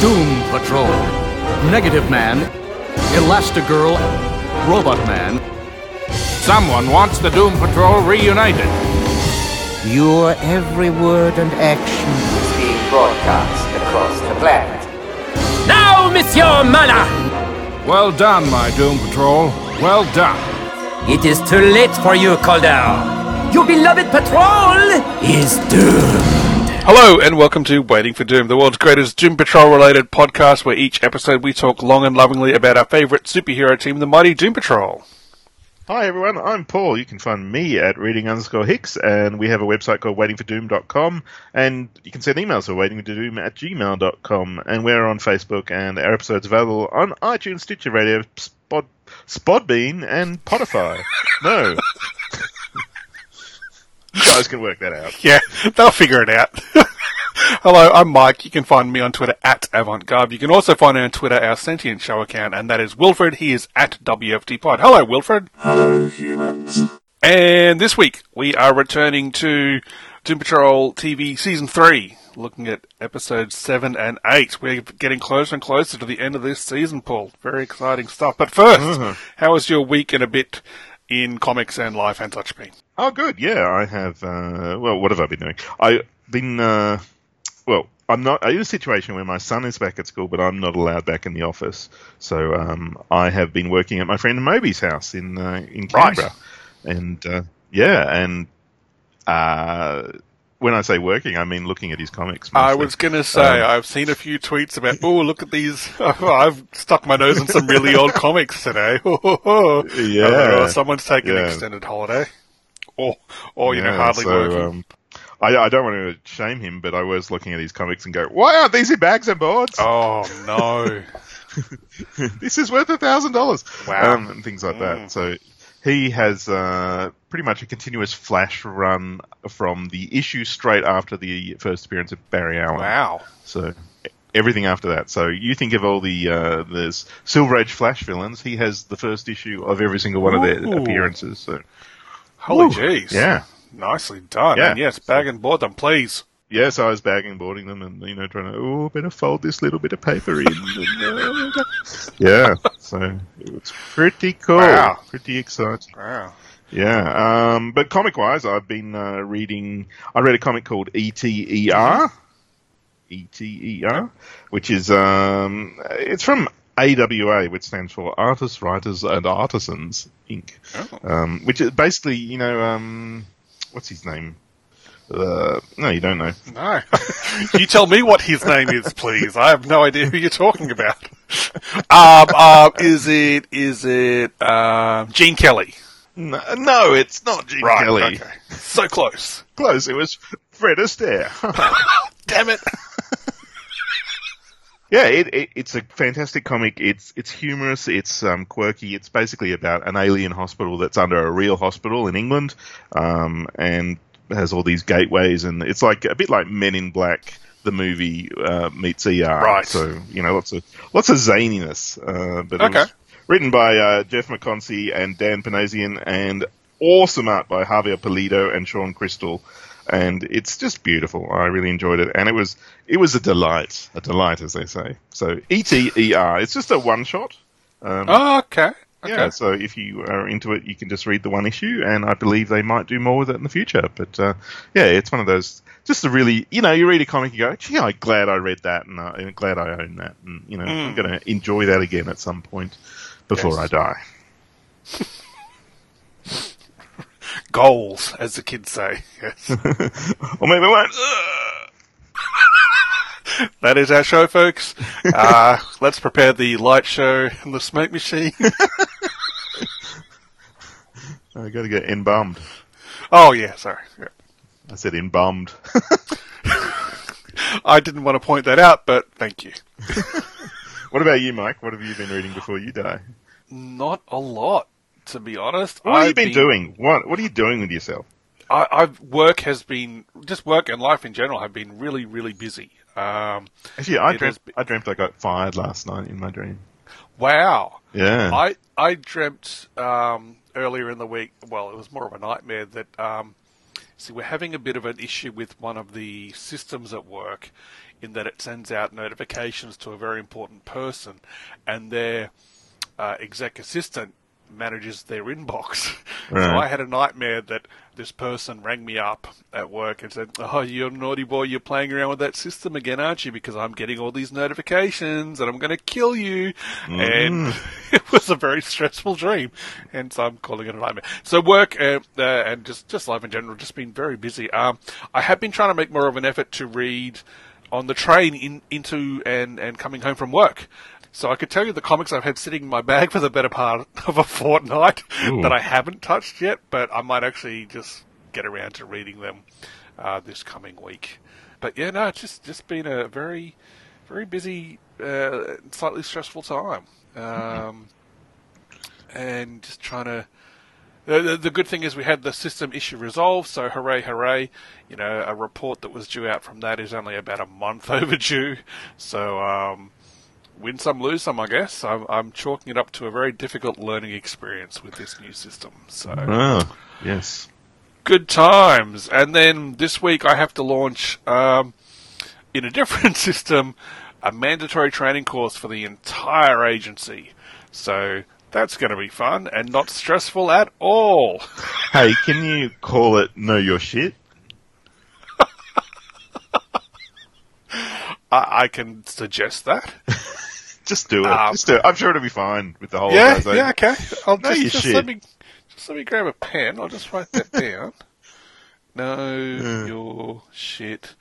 Doom Patrol, Negative Man, Elastigirl, Robot Man. Someone wants the Doom Patrol reunited. Your every word and action is being broadcast across the planet. Now, Monsieur Mallah! Well done, my Doom Patrol. Well done. It is too late for you, Calder. Your beloved patrol is doomed. Hello and welcome to Waiting for Doom, the world's greatest Doom Patrol related podcast where each episode we talk long and lovingly about our favourite superhero team, the mighty Doom Patrol. Hi everyone, I'm Paul. You can find me at reading underscore Hicks, and we have a website called waitingfordoom.com, and you can send emails to waitingfordoom at gmail.com, and we're on Facebook, and our episodes available on iTunes, Stitcher Radio, Spod, Spodbean, and Spotify. no. You guys can work that out. Yeah, they'll figure it out. Hello, I'm Mike. You can find me on Twitter at AvantGarb. You can also find me on Twitter our Sentient Show account, and that is Wilfred. He is at WFTPod. Hello, Wilfred. Hello, humans. And this week we are returning to Doom Patrol TV Season 3, looking at episodes 7 and 8. We're getting closer and closer to the end of this season, Paul. Very exciting stuff. But 1st mm-hmm. how was your week and a bit in comics and life and such been? Oh, good. Yeah, I have. Uh, well, what have I been doing? I've been. Uh, well, I'm not. I'm in a situation where my son is back at school, but I'm not allowed back in the office. So um, I have been working at my friend Moby's house in uh, in Right. Canberra, and uh, yeah, and uh, when I say working, I mean looking at his comics. I was going to say, Um, I've seen a few tweets about, oh, look at these. I've stuck my nose in some really old comics today. Yeah. Or someone's taking an extended holiday. Or, or you know, hardly so, working. Um, I, I don't want to shame him, but I was looking at his comics and go, "Why aren't these in bags and boards? oh, no. this is worth a thousand dollars." Wow. Um, and things like Mm. that. So he has uh, pretty much a continuous flash run from the issue straight after the first appearance of Barry Allen. wow. So everything after that. So you think of all the uh, there's Silver Age Flash villains. He has the first issue of every single one of their appearances. So Holy jeez. yeah. Nicely done. Yeah. And yes, bag and board them, please. Yes, I was bagging boarding them, and you know, trying to oh, better fold this little bit of paper in. and, uh, yeah, so it was pretty cool, Wow. pretty exciting. Wow. Yeah, um, but comic wise, I've been uh, reading. I read a comic called E ETER, ETER, which is um, it's from AWA, which stands for Artists, Writers, and Artisans Inc. Oh. Um, which is basically, you know, um, what's his name? Uh, no, you don't know. No. you tell me what his name is, please. I have no idea who you're talking about. Um, um, is it, is it, um, Gene Kelly? No, no it's not Gene Right. Kelly. Okay. So close. Close. It was Fred Astaire. Damn it. yeah, it, it, it's a fantastic comic. It's it's humorous. It's um, quirky. It's basically about an alien hospital that's under a real hospital in England, um, and has all these gateways, and it's like a bit like Men in Black. The movie uh, meets ER, Right. So you know, lots of lots of zaniness. Uh, but Okay. written by uh, Jeff McComsey and Dan Panosian, and awesome art by Javier Pulido and Sean Crystal, and it's just beautiful. I really enjoyed it, and it was it was a delight, a delight, as they say. So E T E R, it's just a one shot. Um, Oh, okay. Okay. yeah, so if you are into it, you can just read the one issue, and I believe they might do more with it in the future. But uh, yeah, it's one of those. Just a really, you know, you read a comic, you go, "Gee, I'm glad I read that, and uh, I'm glad I own that, and you know, I'm going to enjoy that again at some point before Yes. I die." Goals, as the kids say. Yes. or maybe I won't. That is our show, folks. Uh, let's prepare the light show and the smoke machine. I got to get embalmed. oh, yeah, sorry. Yeah. I said embalmed. I didn't want to point that out, but thank you. what about you, Mike? What have you been reading before you die? Not a lot, to be honest. What have you I've been, doing? What What are you doing with yourself? I, I've work has been just work and life in general have been really, really busy. Um, Actually, I dreamt been- I dreamt I got fired last night in my dream. wow. Yeah. I I dreamt um, earlier in the week. Well, it was more of a nightmare that. Um, see, we're having a bit of an issue with one of the systems at work, in that it sends out notifications to a very important person, and their uh, exec assistant manages their inbox. So I had a nightmare that this person rang me up at work and said, "Oh, you're a naughty boy. You're playing around with that system again, aren't you? Because I'm getting all these notifications and I'm going to kill you." And it was a very stressful dream, and so I'm calling it a nightmare. So work uh, uh, and just just life in general, just been very busy. Um, I have been trying to make more of an effort to read on the train in, into and and coming home from work. So I could tell you the comics I've had sitting in my bag for the better part of a fortnight that I haven't touched yet, but I might actually just get around to reading them uh, this coming week. But yeah, no, it's just just been a very, very busy, uh, slightly stressful time, um, and just trying to. The, the, the good thing is we had the system issue resolved, so hooray, hooray! You know, a report that was due out from that is only about a month overdue. So, um, win some, lose some, I guess. I'm, I'm chalking it up to a very difficult learning experience with this new system. So, Oh, yes. good times. And then this week I have to launch, um, in a different system, a mandatory training course for the entire agency. So that's going to be fun and not stressful at all. Hey, can you call it Know Your Shit? I, I can suggest that. Just do it. Um, Just do it. I'm sure it'll be fine with the whole Yeah, organization. yeah, okay. I'll No, just, just let me just let me grab a pen. I'll just write that down. No, your shit.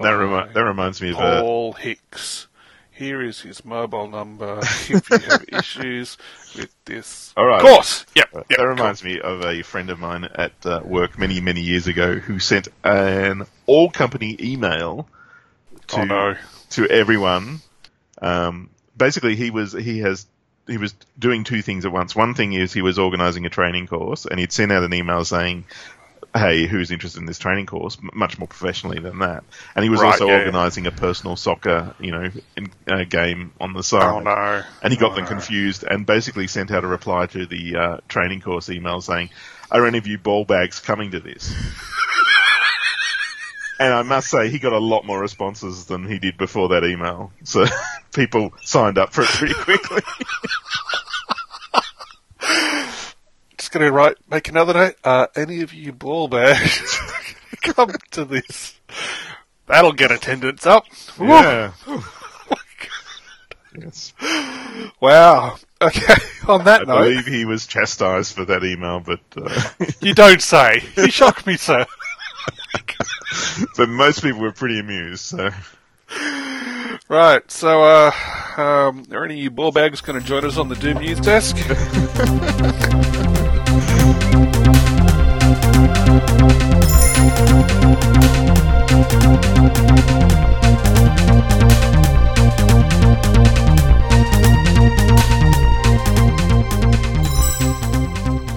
That, remi- that reminds me of uh, Paul Hicks. Here is his mobile number if you have issues with this All right. Of course. Yep. yep that reminds me of a friend of mine at uh, work many, many years ago who sent an all company email to Oh no. to everyone. Um, basically, he was he has he was doing two things at once. One thing is he was organising a training course, and he'd sent out an email saying, "Hey, who's interested in this training course?" M- much more professionally than that. And he was Right, also yeah. organising a personal soccer, you know, in, uh, game on the side. Oh no. And he got Oh, them confused and basically sent out a reply to the uh, training course email saying, Are any of you ball bags coming to this? and I must say, he got a lot more responses than he did before that email. So people signed up for it pretty quickly. Just gonna write make another note. Uh, any of you ball bags come to this. That'll get attendance up. Yeah. yes. Wow. Okay. On that I note, I believe he was chastised for that email, but uh, you don't say. You shock me, sir. but most people were pretty amused. So Right. So, uh, um, are any of you ball bags going to join us on the Doom News desk?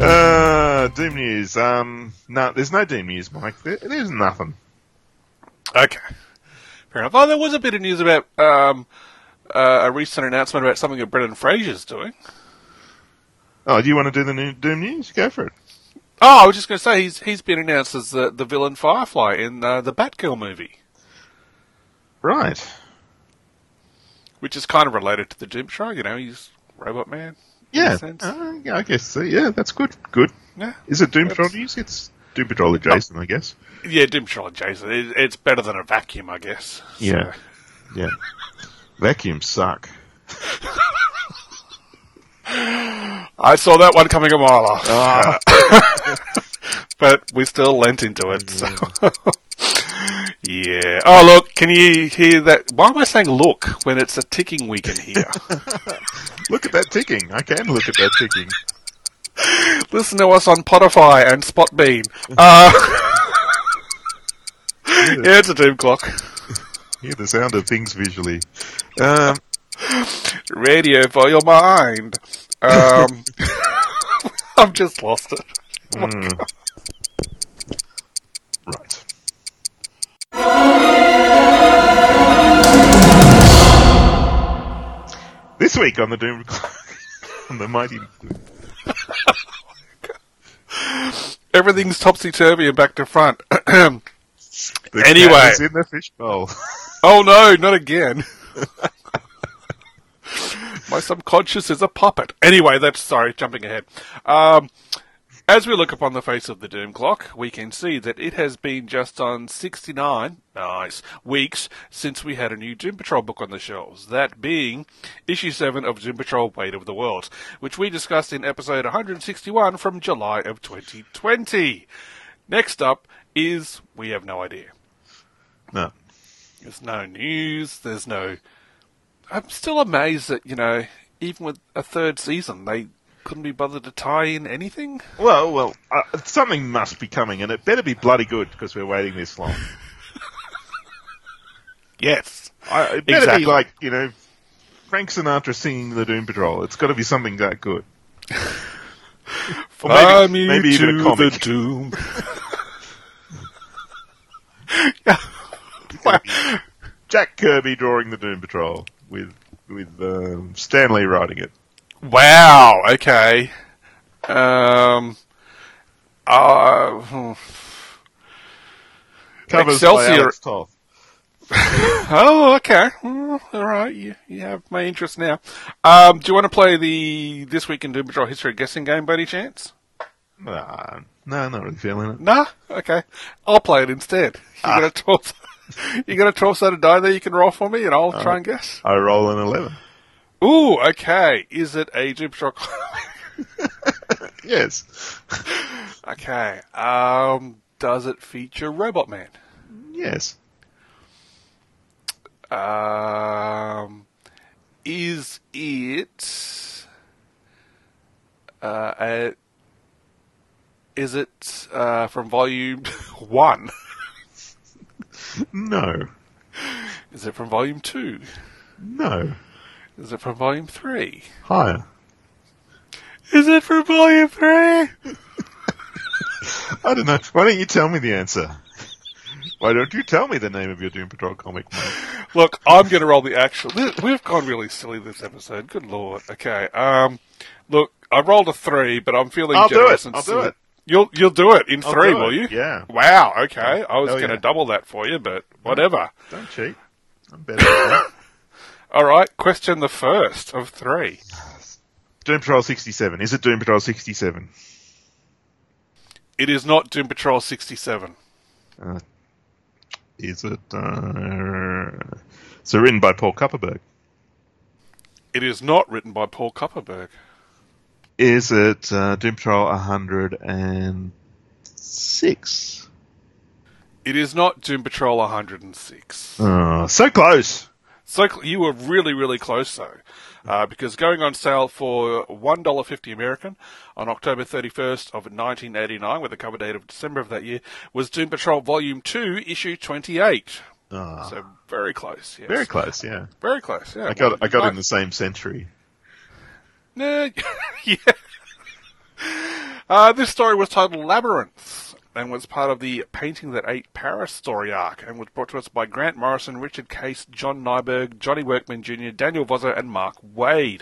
uh, Doom News. Um, no, there's no Doom News, Mike. There, there's nothing. Okay. Fair enough. Oh, there was a bit of news about um, uh, a recent announcement about something that Brendan Fraser's doing. Oh, do you want to do the new Doom News? Go for it. Oh, I was just going to say he's he's been announced as the the villain Firefly in uh, the Batgirl movie, Right. which is kind of related to the Doom Show, You know, he's Robot Man. Yeah. Uh, yeah, I guess so. Yeah, that's good. Good. Yeah. Is it Doom Patrol news? It's Doom Patrol adjacent, I guess. Yeah, Doom Patrol and Jason. It, it's better than a vacuum, I guess. So- Yeah. Yeah. Vacuums suck. I saw that one coming a mile off. but we still lent into it. So. Yeah. Oh, look, can you hear that? Why am I saying look when it's a ticking we can hear? Look at that ticking. I can look at that ticking. Listen to us on Spotify and Spotbean. Uh, yeah, it's a doom clock. Hear the sound of things visually. Um, Radio for your mind. Um, I've just lost it. right. This week on the Doom on the mighty Everything's topsy turvy and back to front. Anyway. cat is in the fishbowl. Oh no, not again. My subconscious is a puppet. Anyway, that's sorry, jumping ahead. Um, as we look upon the face of the Doom Clock, we can see that it has been just on 69, nice, weeks since we had a new Doom Patrol book on the shelves. That being issue 7 of Doom Patrol Weight of the World, which we discussed in episode 161 from July of 2020. Next up is We Have No Idea. No. There's no news. There's no. I'm still amazed that you know, even with a third season, they couldn't be bothered to tie in anything. Well, well, uh, something must be coming, and it better be bloody good because we're waiting this long. Yes, I, it better Exactly. be like you know, Frank Sinatra singing the Doom Patrol. It's got to be something that good. Or maybe, me maybe even a comic. the doom. Jack Kirby drawing the Doom Patrol with with um, Stan Lee writing it. Wow. Okay. Um. Uh, hmm. Covers Excelsior- oh, okay. All right. You, you have my interest now. Um, do you want to play the this week in Doom Patrol history guessing game, by any chance? Nah, no, not really feeling it. Nah, okay. I'll play it instead. You got a toss. You got a toss-sided die there you can roll for me, and I'll try and guess. I roll an eleven. Ooh, okay. Is it a Patrol? Yes, okay. Um, does it feature Robot Man? yes. Um, is it? Uh, a, is it uh, from Volume One? No, Is it from Volume Two? no. Is it from Volume Three? Hi. Is it from Volume Three? I don't know. Why don't you tell me the answer? Why don't you tell me the name of your Doom Patrol comic? Look, I'm going to roll the actual. We've gone really silly this episode. Good lord. Okay. Um, look, I rolled a three, but I'm feeling I'll do generous it. and I'll do it. You'll you'll do it in I'll three, do will you? Yeah. Wow. Okay. I was going to yeah. double that for you, but whatever. Don't cheat. I'm better. All right. Question the first of three. Doom Patrol 67. Is it Doom Patrol 67? It is not Doom Patrol 67. Is it? Uh, so written by Paul Kupperberg. It is not written by Paul Kupperberg. Is it uh, Doom Patrol 106? It is not Doom Patrol 106. Oh, so close. So you were really, really close though, uh, because going on sale for one dollar fifty American on October thirty first of nineteen eighty nine, with a cover date of December of that year, was Doom Patrol Volume Two, Issue twenty eight. Ah. So very close. Yes. Very close, yeah. Very close. Yeah. I got I got in the same century. Nah, yeah. Uh, this story was titled Labyrinth and was part of the Painting That Ate Paris story arc and was brought to us by Grant Morrison, Richard Case, John Nyberg, Johnny Workman Jr., Daniel Vozzo, and Mark Waid.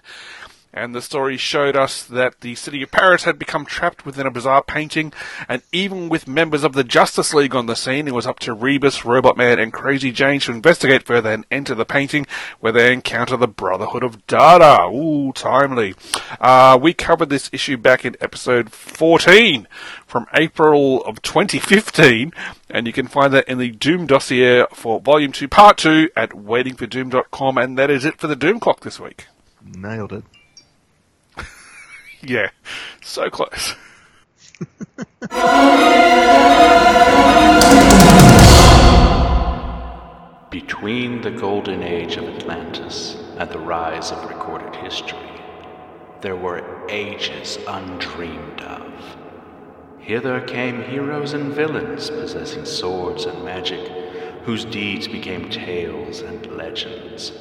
And the story showed us that the city of Paris had become trapped within a bizarre painting, and even with members of the Justice League on the scene, it was up to Rebus, Robot Man, and Crazy Jane to investigate further and enter the painting, where they encounter the Brotherhood of Dada. Ooh, timely. Uh, we covered this issue back in episode 14 from April of 2015, and you can find that in the Doom dossier for Volume 2, Part 2 at waitingfordoom.com, and that is it for the Doom Clock this week. Nailed it. Yeah, so close. Between the golden age of Atlantis and the rise of recorded history, there were ages undreamed of. Hither came heroes and villains possessing swords and magic, whose deeds became tales and legends.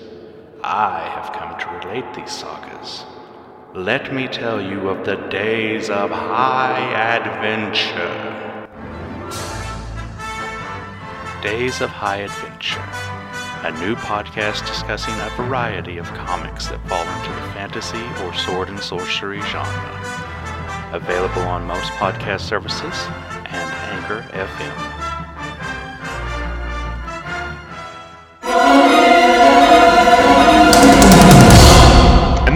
I have come to relate these sagas. Let me tell you of the days of high adventure. Days of High Adventure, a new podcast discussing a variety of comics that fall into the fantasy or sword and sorcery genre. Available on most podcast services and Anchor FM.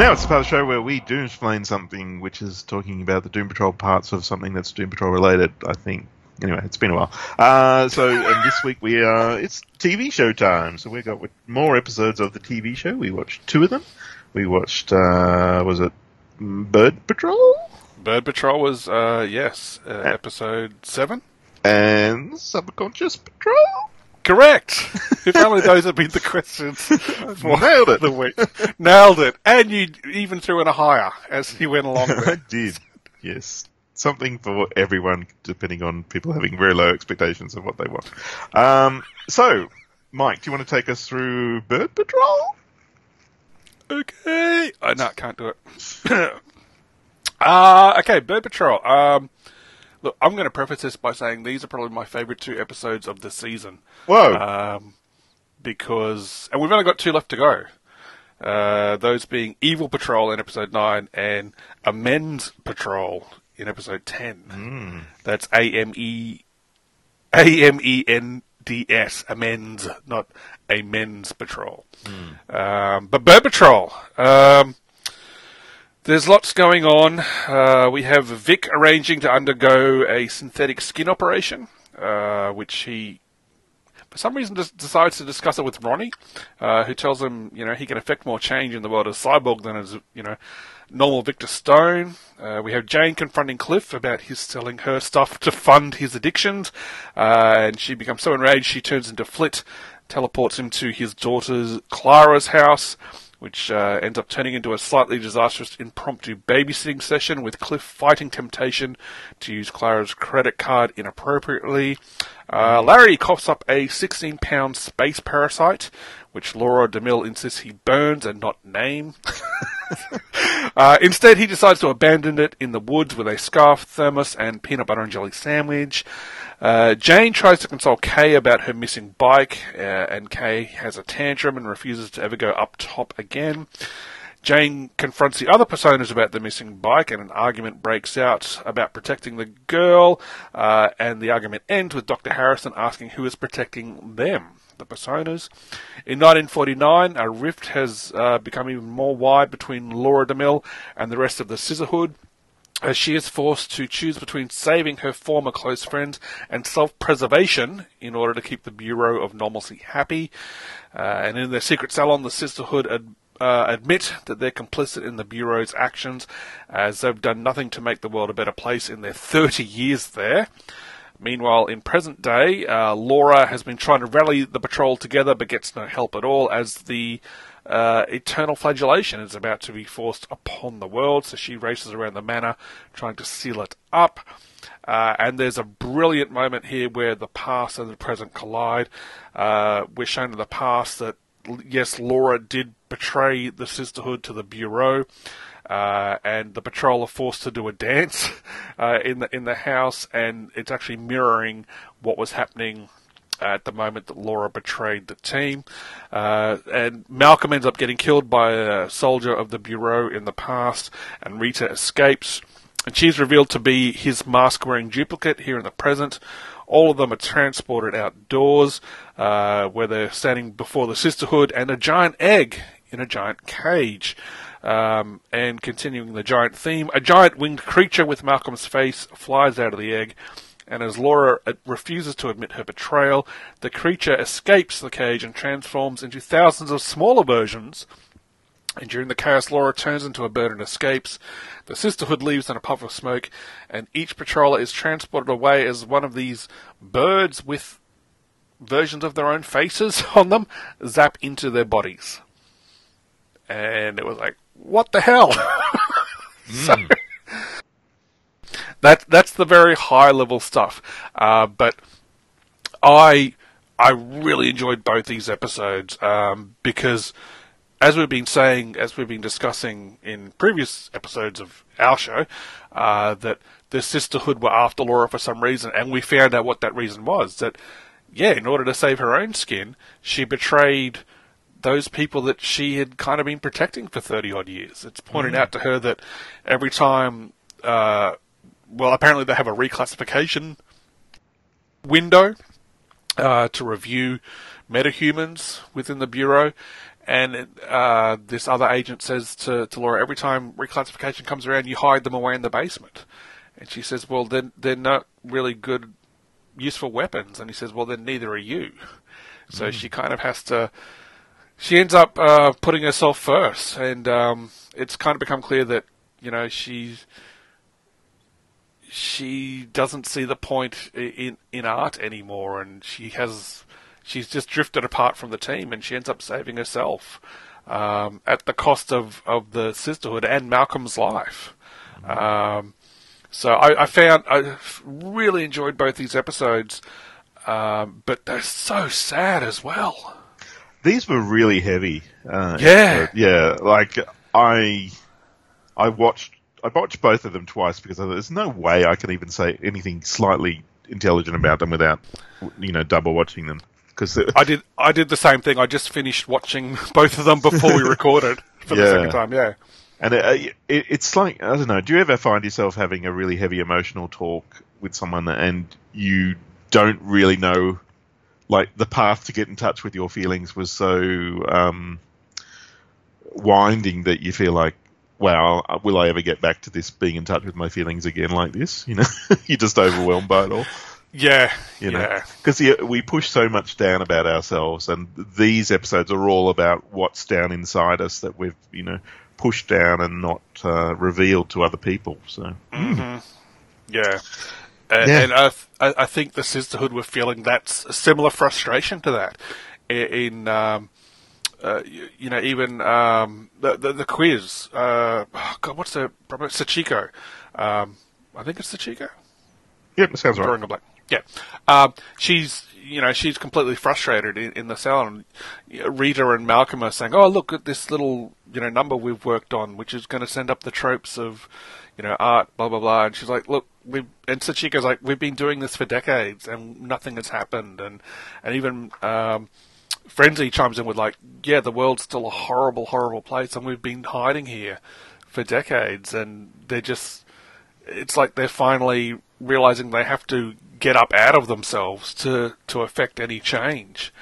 It's the part of the show where we do explain something which is talking about the Doom Patrol parts of something that's Doom Patrol related, I think. Anyway, it's been a while. Uh, so, and this week we are, it's TV show time. So we got more episodes of the TV show. We watched two of them. We watched, uh, was it Bird Patrol? Bird Patrol was, uh, yes, uh, episode 7? And Subconscious Patrol? Correct! if only those had been the questions for Nailed it. the week. Nailed it. And you even threw in a higher as you went along I did. Yes. Something for everyone, depending on people having very low expectations of what they want. Um, so, Mike, do you want to take us through Bird Patrol? Okay. I no, can't do it. uh, okay, Bird Patrol. Um, look, I'm going to preface this by saying these are probably my favourite two episodes of the season. Whoa. Um, because, and we've only got two left to go. Uh, those being Evil Patrol in episode 9 and Amends Patrol in episode 10. That's A M E A M E N D S, Amends, not a men's patrol. Um, but Bird Patrol, um, there's lots going on. Uh, we have Vic arranging to undergo a synthetic skin operation, uh, which he for some reason decides to discuss it with Roni, uh, who tells him, you know, he can affect more change in the world as Cyborg than as, you know, normal Victor Stone. Uh, we have Jane confronting Cliff about his selling her stuff to fund his addictions, uh, and she becomes so enraged she turns into Flit, teleports him to his daughter's Clara's house, which uh, ends up turning into a slightly disastrous impromptu babysitting session with Cliff fighting temptation to use Clara's credit card inappropriately. Uh, Larry coughs up a 16 pound space parasite, which Laura DeMille insists he burns and not name. Uh, instead, he decides to abandon it in the woods with a scarf, thermos, and peanut butter and jelly sandwich. Uh, Jane tries to console Kay about her missing bike, uh, and Kay has a tantrum and refuses to ever go up top again. Jane confronts the other personas about the missing bike, and an argument breaks out about protecting the girl. Uh, and the argument ends with Dr. Harrison asking who is protecting them, the personas. In 1949, a rift has uh, become even more wide between Laura DeMille and the rest of the Sisterhood as she is forced to choose between saving her former close friends and self-preservation in order to keep the Bureau of Normalcy happy. Uh, and in their secret salon, the Sisterhood ad- uh, admit that they're complicit in the Bureau's actions, as they've done nothing to make the world a better place in their 30 years there. Meanwhile, in present day, uh, Laura has been trying to rally the patrol together but gets no help at all as the uh, eternal flagellation is about to be forced upon the world, so she races around the manor trying to seal it up. Uh, and there's a brilliant moment here where the past and the present collide. Uh, we're shown in the past that, yes, Laura did betray the sisterhood to the Bureau. Uh, and the patrol are forced to do a dance uh, in the in the house, and it's actually mirroring what was happening at the moment that Laura betrayed the team. Uh, and Malcolm ends up getting killed by a soldier of the Bureau in the past, and Rita escapes. And she's revealed to be his mask wearing duplicate here in the present. All of them are transported outdoors, uh, where they're standing before the Sisterhood and a giant egg in a giant cage. Um, and continuing the giant theme, a giant winged creature with Malcolm's face flies out of the egg, and as Laura uh, refuses to admit her betrayal, the creature escapes the cage and transforms into thousands of smaller versions. And during the chaos, Laura turns into a bird and escapes. The Sisterhood leaves in a puff of smoke, and each patroller is transported away as one of these birds with versions of their own faces on them zap into their bodies. And it was like, what the hell? so, that that's the very high level stuff. Uh, but I I really enjoyed both these episodes um, because, as we've been saying, as we've been discussing in previous episodes of our show, uh, that the sisterhood were after Laura for some reason, and we found out what that reason was. That yeah, in order to save her own skin, she betrayed those people that she had kind of been protecting for 30 odd years. It's pointed out to her that every time, uh, well, apparently they have a reclassification window uh, to review metahumans within the Bureau, And uh, this other agent says to, to Laura, every time reclassification comes around, you hide them away in the basement. And she says, well, then they're not really good, useful weapons. And he says, well, then neither are you. So she kind of has to. She ends up uh, putting herself first, and um, it's kind of become clear that you know she's she doesn't see the point in in art anymore, and she has she's just drifted apart from the team, and she ends up saving herself um, at the cost of of the sisterhood and Malcolm's life. Um, so I, I found I really enjoyed both these episodes, um, but they're so sad as well. These were really heavy. Uh, Yeah. yeah. Like I, I watched, I watched both of them twice because thought, there's no way I can even say anything slightly intelligent about them without, you know, double watching them. Because I did I did the same thing. I just finished watching both of them before we recorded for the second time. Yeah. And it, it, it's like I don't know. Do you ever find yourself having a really heavy emotional talk with someone and you don't really know, like the path to get in touch with your feelings was so um, winding that you feel like, wow, will I ever get back to this being in touch with my feelings again like this? You know, you're just overwhelmed by it all. Yeah. You know, yeah. because we push so much down about ourselves, and these episodes are all about what's down inside us that we've, you know, pushed down and not uh, revealed to other people. So, Yeah. And, Yeah. and I, th- I think the sisterhood were feeling that similar frustration to that in, um, uh, you, you know, even um, the, the the quiz. Uh, oh God, what's the proper Sachiko? Um, I think it's Sachiko. yeah, that sounds right. drawing a blank. Yeah, um, she's you know she's completely frustrated in, in the salon. Rita and Malcolm are saying, "Oh, look at this little you know number we've worked on, which is going to send up the tropes of you know art, blah blah blah." And she's like, "Look, we and Sachiko's like, we've been doing this for decades, and nothing has happened." And and even um, Frenzy chimes in with like, "Yeah, the world's still a horrible, horrible place, and we've been hiding here for decades, and they're just." it's like they're finally realizing they have to get up out of themselves to to affect any change.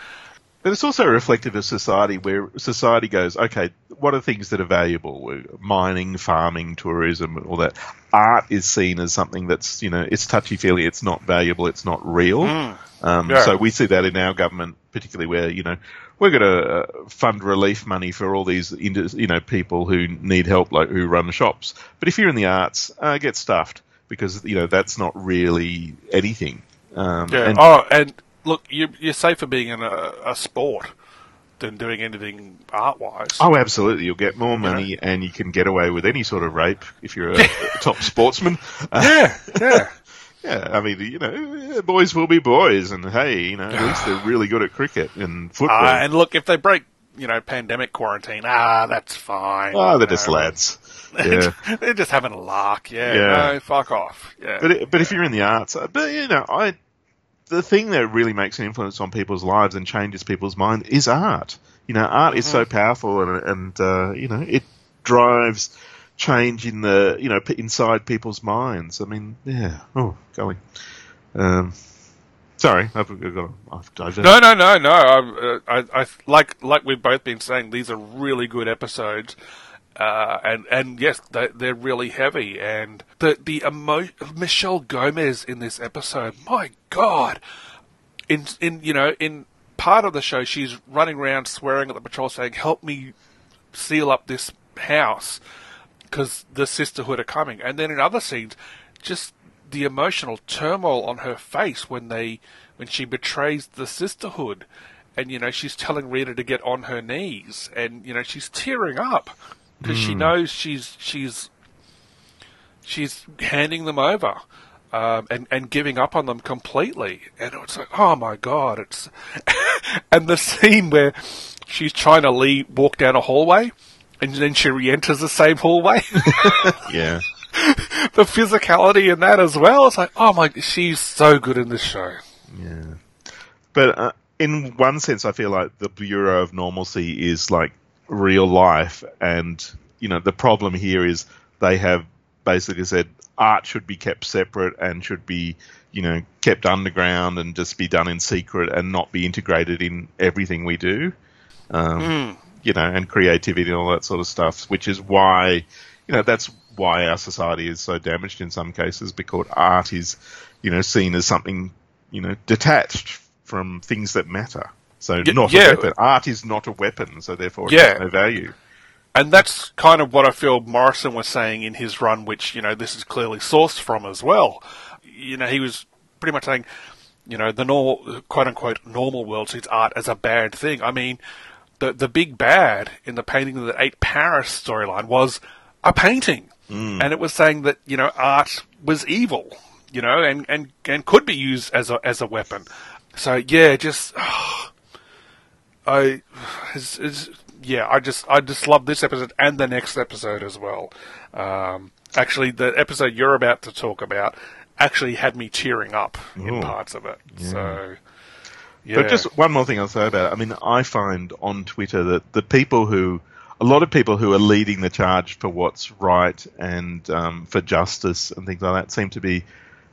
But it's also reflective of society where society goes, okay, what are things that are valuable? Mining, farming, tourism, all that. Art is seen as something that's, you know, it's touchy feely, it's not valuable, it's not real. Um, Yeah. So we see that in our government, particularly where, you know, we're going to uh, fund relief money for all these, you know, people who need help, like who run shops. But if you're in the arts, uh, get stuffed because, you know, that's not really anything. Um, Yeah. and- oh, and look, you, you're safer being in a, a sport than doing anything art wise. Oh, absolutely. You'll get more money and you can get away with any sort of rape if you're a, top sportsman. Yeah, yeah. yeah, I mean, you know, boys will be boys, and hey, you know, at least they're really good at cricket and football. Uh, and look, if they break, you know, pandemic quarantine, ah, that's fine. oh, they're you just know. lads. Yeah. they're just having a lark. Yeah, Yeah. no, fuck off. Yeah, But it, but if you're in the arts, uh, but you know, I the thing that really makes an influence on people's lives and changes people's mind is art. You know, art is so powerful, and and uh, you know, it drives change in the you know inside people's minds. I mean, yeah. Oh, golly. Um, sorry, I've, I've got. I've diverted. No, no, no, no. I, uh, I, I, like, like we've both been saying, these are really good episodes, uh, and and yes, they, they're really heavy. And the the emo- Michelle Gomez in this episode, my God, in in you know in part of the show, she's running around swearing at the patrol, saying, "Help me seal up this house." Because the sisterhood are coming, and then in other scenes, just the emotional turmoil on her face when they when she betrays the sisterhood and you know she's telling Rita to get on her knees and you know she's tearing up because she knows she's she's she's handing them over um, and and giving up on them completely and it's like oh my god it's and the scene where she's trying to leave walk down a hallway and then she re-enters the same hallway Yeah. the physicality in that as well. It's like, oh my, she's so good in this show. Yeah. But uh, in one sense, I feel like the Bureau of Normalcy is like real life. And, you know, the problem here is they have basically said art should be kept separate and should be, you know, kept underground and just be done in secret and not be integrated in everything we do. Um, you know, and creativity and all that sort of stuff, which is why, you know, that's why our society is so damaged in some cases because art is, you know, seen as something, you know, detached from things that matter. So Y- not yeah. a weapon. Art is not a weapon, so therefore it Yeah. has no value. And that's kind of what I feel Morrison was saying in his run, which, you know, this is clearly sourced from as well. You know, he was pretty much saying, you know, the normal, quote unquote, normal world sees art as a bad thing. I mean, the, the big bad in the painting that ate Paris storyline was a painting. Mm. And it was saying that, you know, art was evil, you know, and, and, and could be used as a, as a weapon. So, yeah, just, I, it's, it's, yeah, I just I just love this episode and the next episode as well. Um, actually, the episode you're about to talk about actually had me tearing up in parts of it. So, yeah, But just one more thing I'll say about it. I mean, I find on Twitter that the people who, a lot of people who are leading the charge for what's right and um, for justice and things like that seem to be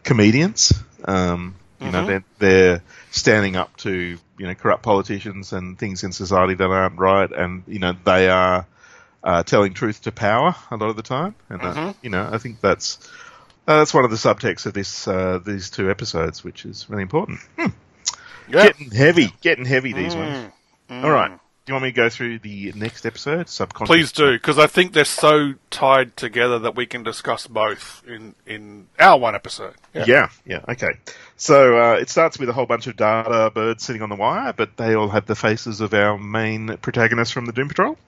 comedians. Um, you know, they're, they're standing up to, you know, corrupt politicians and things in society that aren't right. And, you know, they are uh, telling truth to power a lot of the time. And, uh, you know, I think that's, uh, that's one of the subtexts of this, uh, these two episodes, which is really important. Hmm. yeah. Getting heavy, getting heavy these ones. All right. Do you want me to go through the next episode? Subconscious. Please do, because I think they're so tied together that we can discuss both in in our one episode. Yeah, yeah, okay. So uh, it starts with a whole bunch of Dada birds sitting on the wire, but they all have the faces of our main protagonists from the Doom Patrol,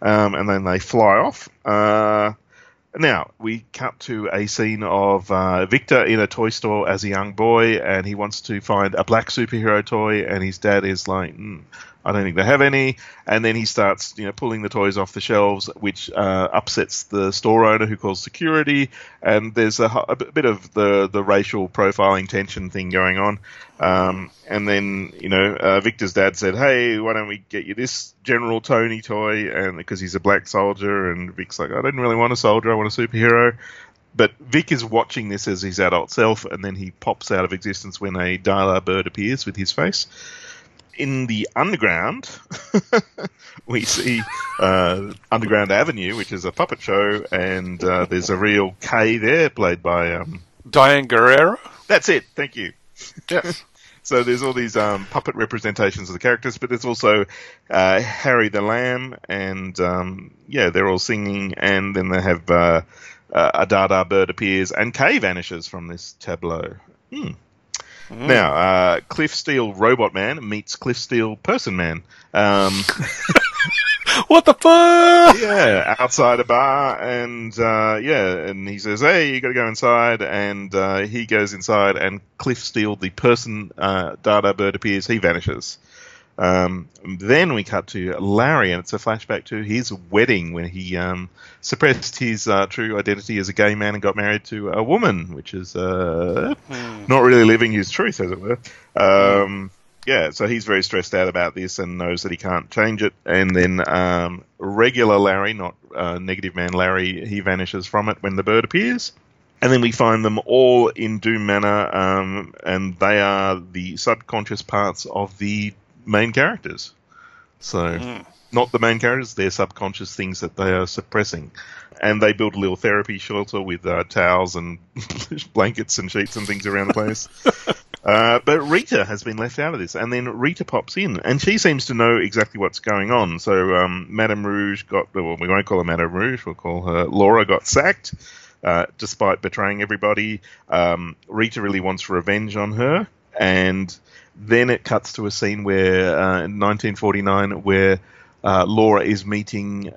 um, and then they fly off. Uh, now we cut to a scene of uh, Victor in a toy store as a young boy, and he wants to find a black superhero toy, and his dad is like, mm, "I don't think they have any." And then he starts, you know, pulling the toys off the shelves, which uh, upsets the store owner, who calls security. And there's a, a bit of the the racial profiling tension thing going on. Um, and then, you know, uh, Victor's dad said, "Hey, why don't we get you this General Tony toy?" And because he's a black soldier, and Vic's like, "I didn't really want a soldier, I want a superhero." But Vic is watching this as his adult self, and then he pops out of existence when a Dada bird appears with his face. In the underground, we see uh, Underground Avenue, which is a puppet show, and uh, there's a real Kay there, played by. Um, Diane Guerrero. that's it. Thank you. Yes. So there's all these um, puppet representations of the characters, but there's also uh, Harry the Lamb, and um, yeah, they're all singing, and then they have uh, uh, a Dada bird appears, and Kay vanishes from this tableau. Hmm. Now, uh, Cliff Steele Robot Man meets Cliff Steele Person Man. Um, what the fuck? yeah, outside a bar, and uh, yeah, and he says, "Hey, you got to go inside," and uh, he goes inside, and Cliff Steele, the person uh, Dada Bird appears, he vanishes. Um, then we cut to Larry, and it's a flashback to his wedding when he um, suppressed his uh, true identity as a gay man and got married to a woman, which is uh, not really living his truth, as it were. Um, yeah, so he's very stressed out about this and knows that he can't change it. And then um, regular Larry, not uh, negative man Larry, he vanishes from it when the bird appears. And then we find them all in Doom Manor, um, and they are the subconscious parts of the main characters. So, not the main characters, they're subconscious things that they are suppressing. And they build a little therapy shelter with uh, towels and blankets and sheets and things around the place. Uh, but Rita has been left out of this, and then Rita pops in, and she seems to know exactly what's going on. So um, Madame Rouge got, well, we won't call her Madame Rouge, we'll call her Laura got sacked, uh, despite betraying everybody. Um, Rita really wants revenge on her, and then it cuts to a scene where, uh, in 1949, where uh, Laura is meeting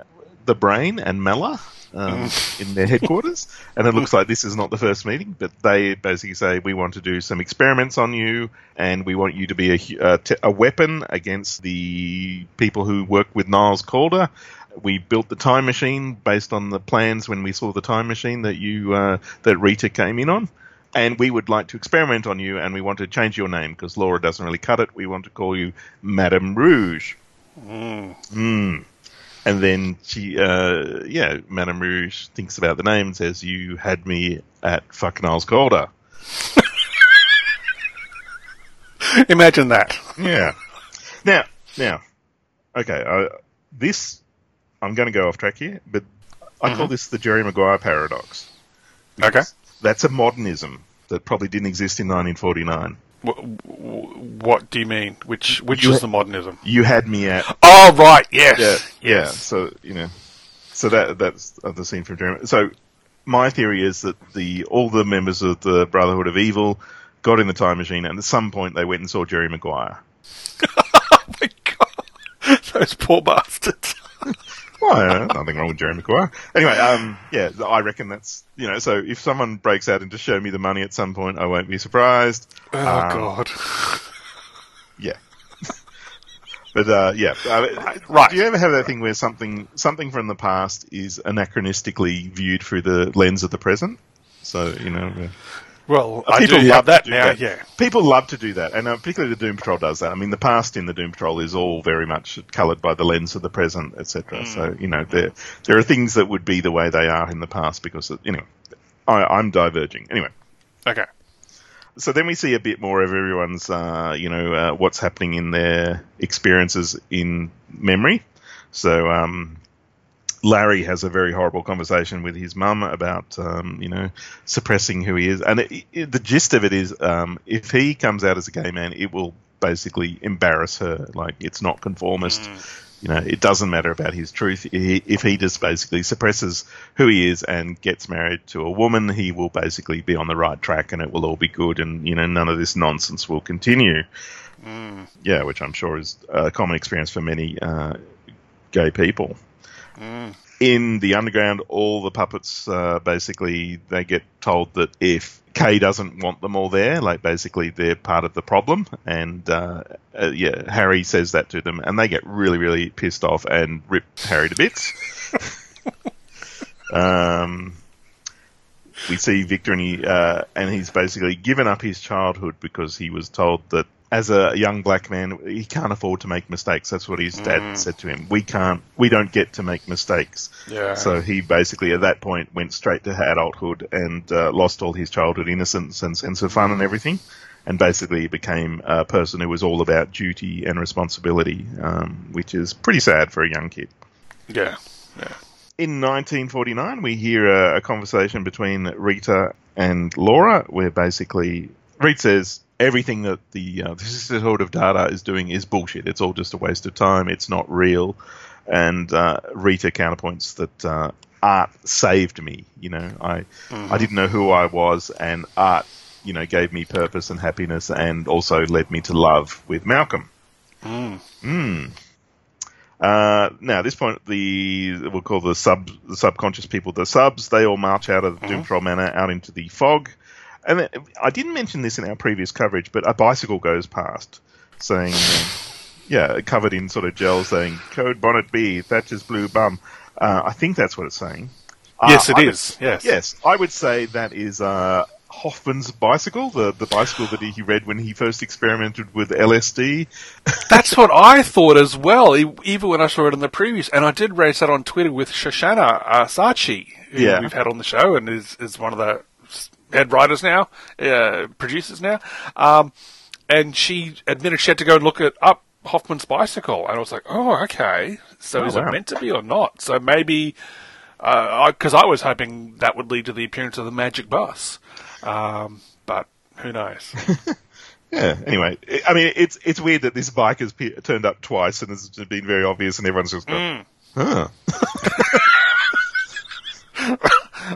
the Brain and Mallah um, in their headquarters, and it looks like this is not the first meeting, but they basically say we want to do some experiments on you, and we want you to be a, uh, t- a weapon against the people who work with Niles Calder. We built the time machine based on the plans when we saw the time machine that you uh, that Rita came in on. And we would like to experiment on you, and we want to change your name because Laura doesn't really cut it. We want to call you Madame Rouge. Mm. And then she, uh, yeah, Madame Rouge thinks about the name and says, "You had me at fuck Niles Calder." Imagine that. Yeah. Now, now, okay. I, this, I'm going to go off track here, but I call this the Jerry Maguire paradox. Okay. That's a modernism that probably didn't exist in 1949. Wh- wh- What do you mean? Which which ha- the modernism? You had me at Oh right, yes, yeah, yeah. So you know, so that that's the scene from Jeremy. So my theory is that the all the members of the Brotherhood of Evil got in the time machine, and at some point they went and saw Jerry Maguire. Oh my god, those poor bastards. Nothing wrong with Jerry Maguire. Anyway, um, yeah, I reckon that's you know. So if someone breaks out and just show me the money at some point, I won't be surprised. Oh Um, god. Yeah. But uh, yeah, uh, Right. Do you ever have that thing where something something from the past is anachronistically viewed through the lens of the present? So you know, uh, Well, I people love that now. that. Yeah. People love to do that, and uh, particularly the Doom Patrol does that. I mean, the past in the Doom Patrol is all very much coloured by the lens of the present, etc. Hmm. So you know, there there are things that would be the way they are in the past because you know, I, I'm diverging anyway. Okay. So then we see a bit more of everyone's, uh, you know, uh, what's happening in their experiences in memory. So um, Larry has a very horrible conversation with his mum about, um, you know, suppressing who he is, and it, it, the gist of it is, um, if he comes out as a gay man, it will basically embarrass her. Like it's not conformist. You know, it doesn't matter about his truth. He, if he just basically suppresses who he is and gets married to a woman, he will basically be on the right track and it will all be good and, you know, none of this nonsense will continue. Yeah, which I'm sure is a common experience for many uh, gay people. In the underground, all the puppets uh, basically they get told that if Kay doesn't want them all there, like basically they're part of the problem, and uh, uh, yeah, Harry says that to them, and they get really, really pissed off and rip Harry to bits. um, we see Victor, and he uh, and he's basically given up his childhood because he was told that as a young black man he can't afford to make mistakes. That's what his dad said to him. We can't, we don't get to make mistakes. Yeah. So he basically at that point went straight to adulthood and uh, lost all his childhood innocence and sense of fun and everything. And basically became a person who was all about duty and responsibility, um, which is pretty sad for a young kid. Yeah. Yeah. In 1949, we hear a, a conversation between Rita and Laura, where basically Rita says everything that the uh, the Sisterhood of Dada is doing is bullshit. It's all just a waste of time. It's not real. And uh, Rita counterpoints that uh, art saved me. You know, I I didn't know who I was, and art, you know, gave me purpose and happiness, and also led me to love with Malcolm. Mm. Uh, now, at this point, the we'll call the sub the subconscious people the subs. They all march out of Doom Patrol Manor out into the fog. And I didn't mention this in our previous coverage, but a bicycle goes past, saying, uh, "Yeah, covered in sort of gel, saying code bonnet B, Thatcher's blue bum." Uh, I think that's what it's saying. Yes, Uh, it I would- Yes. Yes, I would say that is uh, Hofmann's bicycle, the the bicycle that he read when he first experimented with LSD. That's what I thought as well, even when I saw it in the previous. And I did raise that on Twitter with Shoshana uh, Sachi, who Yeah. we've had on the show and is, is one of the head writers now, uh, producers now. Um, and she admitted she had to go and look it up Hofmann's bicycle. And I was like, oh, okay. So Oh, is wow. it meant to be or not? So maybe, because I, was hoping that would lead to the appearance of the magic bus. Um, but who knows? Yeah. Anyway, I I mean, it's it's weird that this bike has pe- turned up twice and has been very obvious, and everyone's just gone, huh.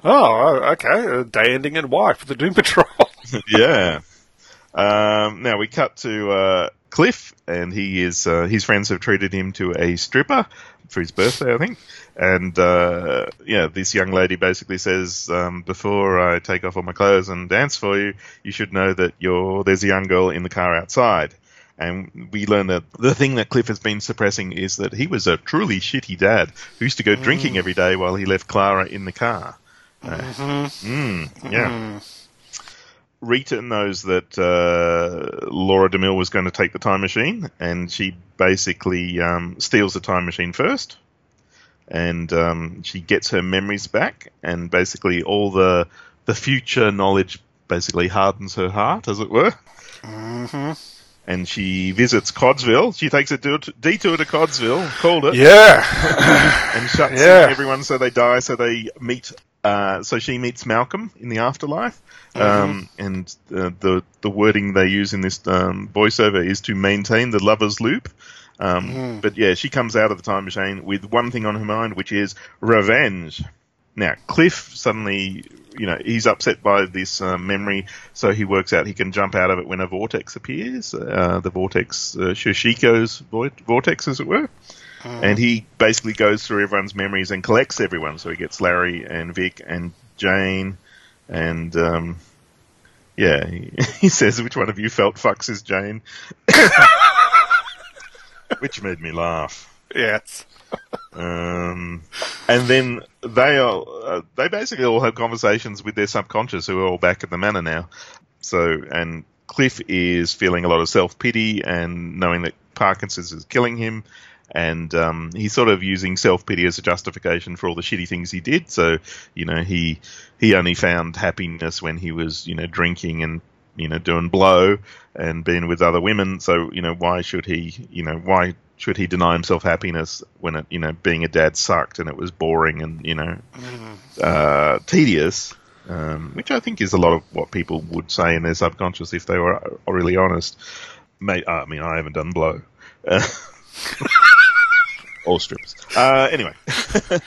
oh, okay. A day ending in Y for the Doom Patrol. yeah. Um, now we cut to uh, Cliff, and he is uh, his friends have treated him to a stripper for his birthday, I think. And uh, yeah, this young lady basically says, um, "Before I take off all my clothes and dance for you, you should know that you're there's a young girl in the car outside." And we learn that the thing that Cliff has been suppressing is that he was a truly shitty dad who used to go drinking every day while he left Clara in the car. Uh, mm, yeah. Rita knows that uh, Laura DeMille was going to take the time machine, and she basically um, steals the time machine first, and um, she gets her memories back, and basically all the the future knowledge basically hardens her heart, as it were. and she visits Codsville. She takes a detour detour to Codsville, called it, Yeah. and shuts Yeah. everyone so they die. So they meet. Uh, so she meets Malcolm in the afterlife, um, and uh, the the wording they use in this um, voiceover is to maintain the lovers loop. Um, But yeah, she comes out of the time machine with one thing on her mind, which is revenge. Now, Cliff suddenly, you know, he's upset by this uh, memory, so he works out he can jump out of it when a vortex appears. Uh, the vortex, uh, Shoshiko's vo- vortex, as it were. And he basically goes through everyone's memories and collects everyone. So he gets Larry and Vic and Jane, and um, yeah, he, he says, "Which one of you felt fucks is Jane?" Which made me laugh. Yes. Um, and then they are uh, they basically all have conversations with their subconscious, who are all back at the manor now. So, and Cliff is feeling a lot of self pity and knowing that Parkinson's is killing him, and um, he's sort of using self pity as a justification for all the shitty things he did. So, you know, he he only found happiness when he was you know drinking and you know doing blow and being with other women. So, you know, why should he you know why should he deny himself happiness when it you know being a dad sucked and it was boring and you know uh, tedious, um, which I think is a lot of what people would say in their subconscious if they were really honest. May, I mean, I haven't done blow. Or strips. Uh, anyway.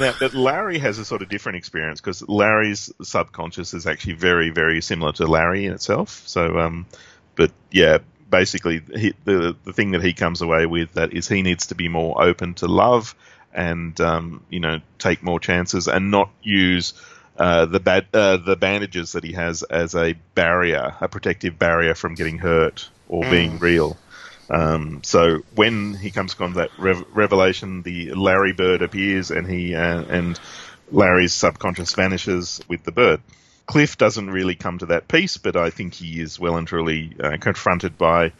now, but Larry has a sort of different experience because Larry's subconscious is actually very, very similar to Larry in itself. So, um, but yeah, basically, he, the the thing that he comes away with that is he needs to be more open to love and um, you know take more chances and not use uh, the bad uh, the bandages that he has as a barrier, a protective barrier from getting hurt or being real. Um, so when he comes upon that rev- revelation, the Larry bird appears, and he uh, and Larry's subconscious vanishes with the bird. Cliff doesn't really come to that piece, but I think he is well and truly uh, confronted by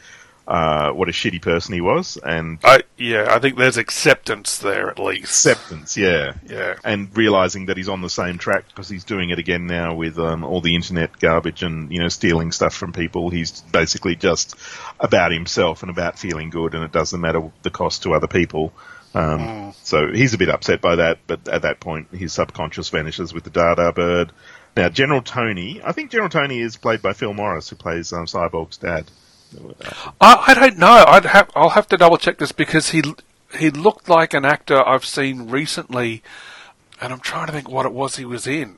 uh, what a shitty person he was, and I yeah, I think there's acceptance there at least. acceptance, yeah, Yeah. and realizing that he's on the same track because he's doing it again now with um, all the internet garbage and you know stealing stuff from people. He's basically just about himself and about feeling good, and it doesn't matter the cost to other people. Um, So he's a bit upset by that, but at that point, his subconscious vanishes with the Dada bird. Now, General Tony, I think General Tony is played by Phil Morris, who plays um, Cyborg's dad. I, I don't know. I'd have I'll have to double check this because he he looked like an actor I've seen recently, and I'm trying to think what it was he was in.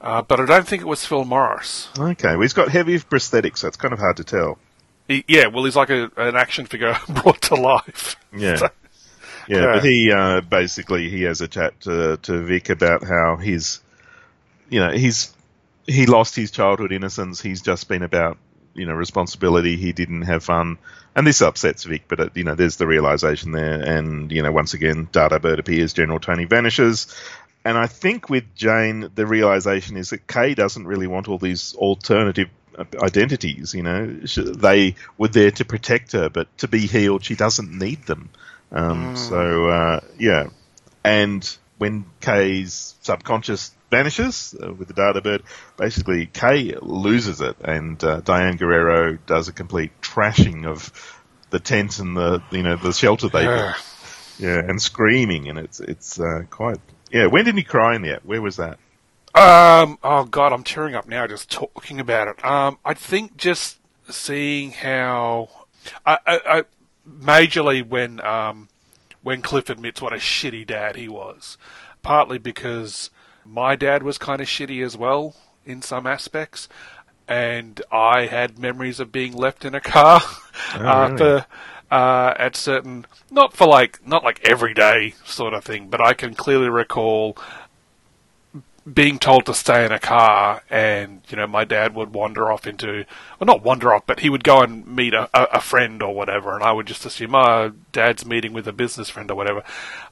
Uh, but I don't think it was Phil Morris. Okay, well, he's got heavy prosthetics, so it's kind of hard to tell. He, yeah, well, he's like a, an action figure brought to life. Yeah. So- Yeah, Yeah. but he uh, basically he has a chat to, to Vic about how his, you know, he's he lost his childhood innocence. He's just been about you know responsibility. He didn't have fun, and this upsets Vic. But uh, you know, there's the realization there, and you know, once again, Dada Bird appears. General Tony vanishes. And I think with Jane, the realization is that Kay doesn't really want all these alternative uh, identities. You know, they were there to protect her, but to be healed, she doesn't need them. Um, So uh, yeah, and when Kay's subconscious vanishes uh, with the Dada bird, basically Kay loses it, and uh, Diane Guerrero does a complete trashing of the tent and the you know the shelter they built. Yeah, and screaming, and it's it's uh, quite yeah. When did he cry in that? Where was that? Um. Oh God, I'm tearing up now just talking about it. Um. I think just seeing how, I, I, I majorly when um, when Cliff admits what a shitty dad he was, partly because my dad was kind of shitty as well in some aspects, and I had memories of being left in a car uh, really? for. Uh, at certain, not for like, not like everyday sort of thing, but I can clearly recall being told to stay in a car, and you know, my dad would wander off into, well, not wander off, but he would go and meet a, a, friend or whatever, and I would just assume, oh, dad's meeting with a business friend or whatever.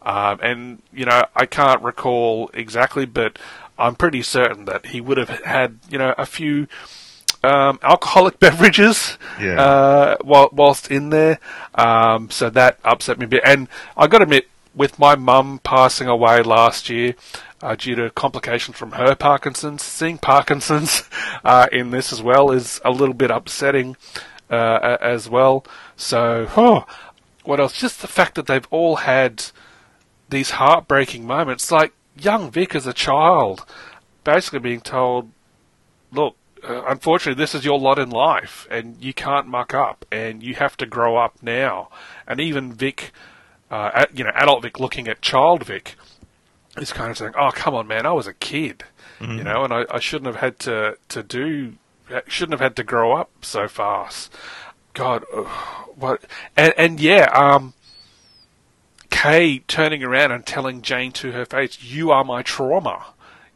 Um, and you know, I can't recall exactly, but I'm pretty certain that he would have had, you know, a few. Um, alcoholic beverages Yeah. uh, while, whilst in there, um, so that upset me a bit. And I got to admit, with my mum passing away last year uh, due to complications from her Parkinson's, seeing Parkinson's uh, in this as well is a little bit upsetting. uh, as well. So, what else? Just the fact that they've all had these heartbreaking moments, like young Vic as a child, basically being told, "Look, uh, unfortunately, this is your lot in life, and you can't muck up, and you have to grow up now." And even Vic, uh, you know, adult Vic looking at child Vic, is kind of saying, "Oh, come on, man, I was a kid, you know, and I, I shouldn't have had to to do, shouldn't have had to grow up so fast." God, what? And, and yeah, um, Kay turning around and telling Jane to her face, "You are my trauma.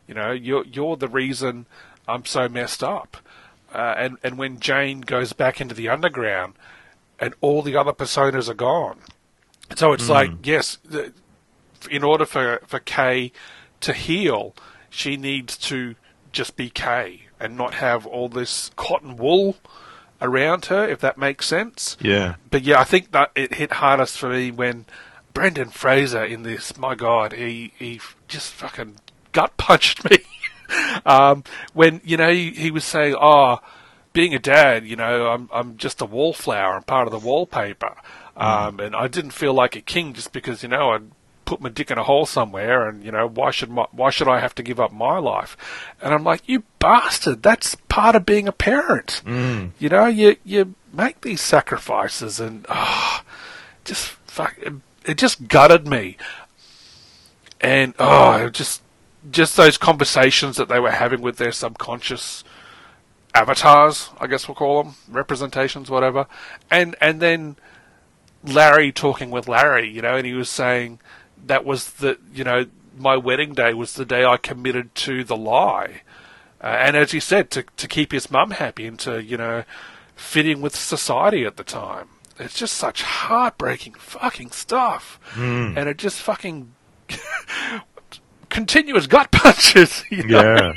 You know, you're you're the reason I'm so messed up." Uh, and and when Jane goes back into the underground, and all the other personas are gone, so it's like yes, in order for for Kay to heal, she needs to just be Kay and not have all this cotton wool around her, if that makes sense. Yeah. But yeah, I think that it hit hardest for me when Brendan Fraser in this. My God, he he just fucking gut punched me. um, when you know he, he was saying, "Oh, being a dad, you know, I'm I'm just a wallflower. I'm part of the wallpaper." Um, and I didn't feel like a king just because you know I'd put my dick in a hole somewhere, and you know why should my, why should I have to give up my life? And I'm like, you bastard! That's part of being a parent. You know, you you make these sacrifices, and ah, just fuck, it, it just gutted me. And oh, just just those conversations that they were having with their subconscious avatars, I guess we'll call them representations, whatever. And and then Larry talking with Larry, you know, and he was saying that was the you know my wedding day was the day I committed to the lie, uh, and as he said, to to keep his mum happy and to you know fitting with society at the time. It's just such heartbreaking fucking stuff, and it just fucking continuous gut punches. You know? Yeah.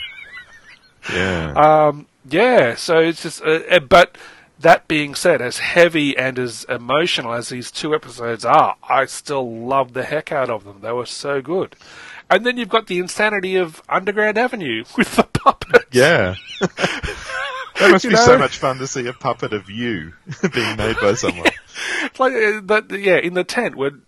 Yeah. Um, yeah, so it's just, uh, uh, but that being said, as heavy and as emotional as these two episodes are, I still love the heck out of them. They were so good. And then you've got the insanity of Underground Avenue with the puppets. yeah. that must You be know? so much fun to see a puppet of you being made by someone. It's like uh, that, yeah, in the tent when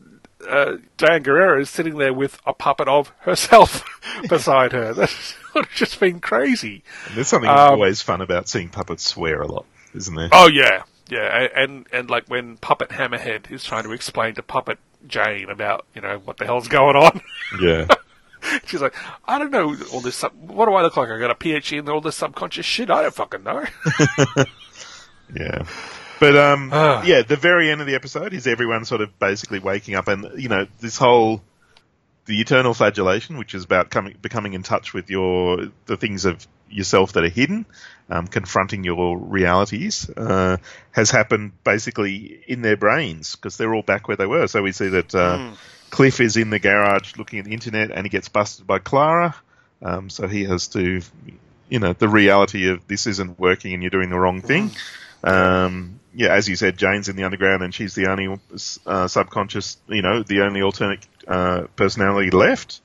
uh, Diane Guerrero is sitting there with a puppet of herself beside her. That's just been crazy. And there's something Um, always fun about seeing puppets swear a lot, isn't there? Oh yeah, yeah, and and like when Puppet Hammerhead is trying to explain to Puppet Jane about you know what the hell's going on. Yeah. She's like, I don't know all this. Sub- what do I look like? I got a PhD in all this subconscious shit. I don't fucking know. Yeah. But um Ah. yeah, the very end of the episode is everyone sort of basically waking up and you know, this whole the eternal flagellation, which is about coming becoming in touch with your the things of yourself that are hidden, um, confronting your realities, uh, has happened basically in their brains because they're all back where they were. So we see that uh, Cliff is in the garage looking at the internet and he gets busted by Clara. Um, so he has to, you know, the reality of this isn't working and you're doing the wrong thing. Um, yeah, as you said, Jane's in the underground and she's the only uh, subconscious, you know, the only alternate uh, personality left.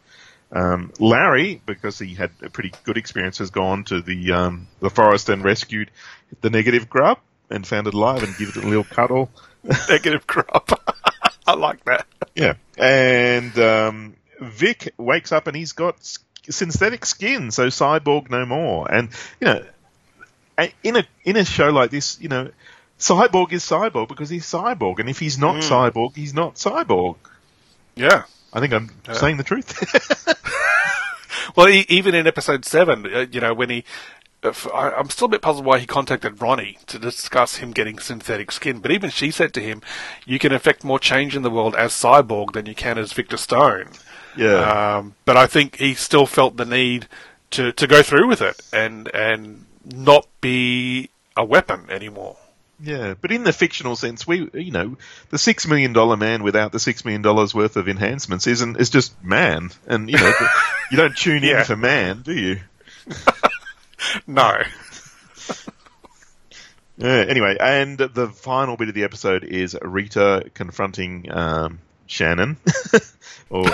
Um, Larry, because he had a pretty good experience, has gone to the um, the forest and rescued the negative grub and found it alive and given it a little cuddle. Negative grub. I like that. Yeah, and um, Vic wakes up and he's got synthetic skin, so cyborg no more. And you know, in a in a show like this, you know, cyborg is cyborg because he's cyborg, and if he's not cyborg, he's not cyborg. Yeah. I think I'm saying the truth. Well, e- even in episode seven, uh, you know, when he, if, I, I'm still a bit puzzled why he contacted Roni to discuss him getting synthetic skin. But even she said to him, "You can affect more change in the world as Cyborg than you can as Victor Stone." yeah, Um, but I think he still felt the need to, to go through with it and and not be a weapon anymore. Yeah. But in the fictional sense, we, you know, the six million dollar man without the six million dollars worth of enhancements isn't is just man, and you know, you don't tune in for man, do you? No. Yeah, anyway, and the final bit of the episode is Rita confronting um, Shannon, or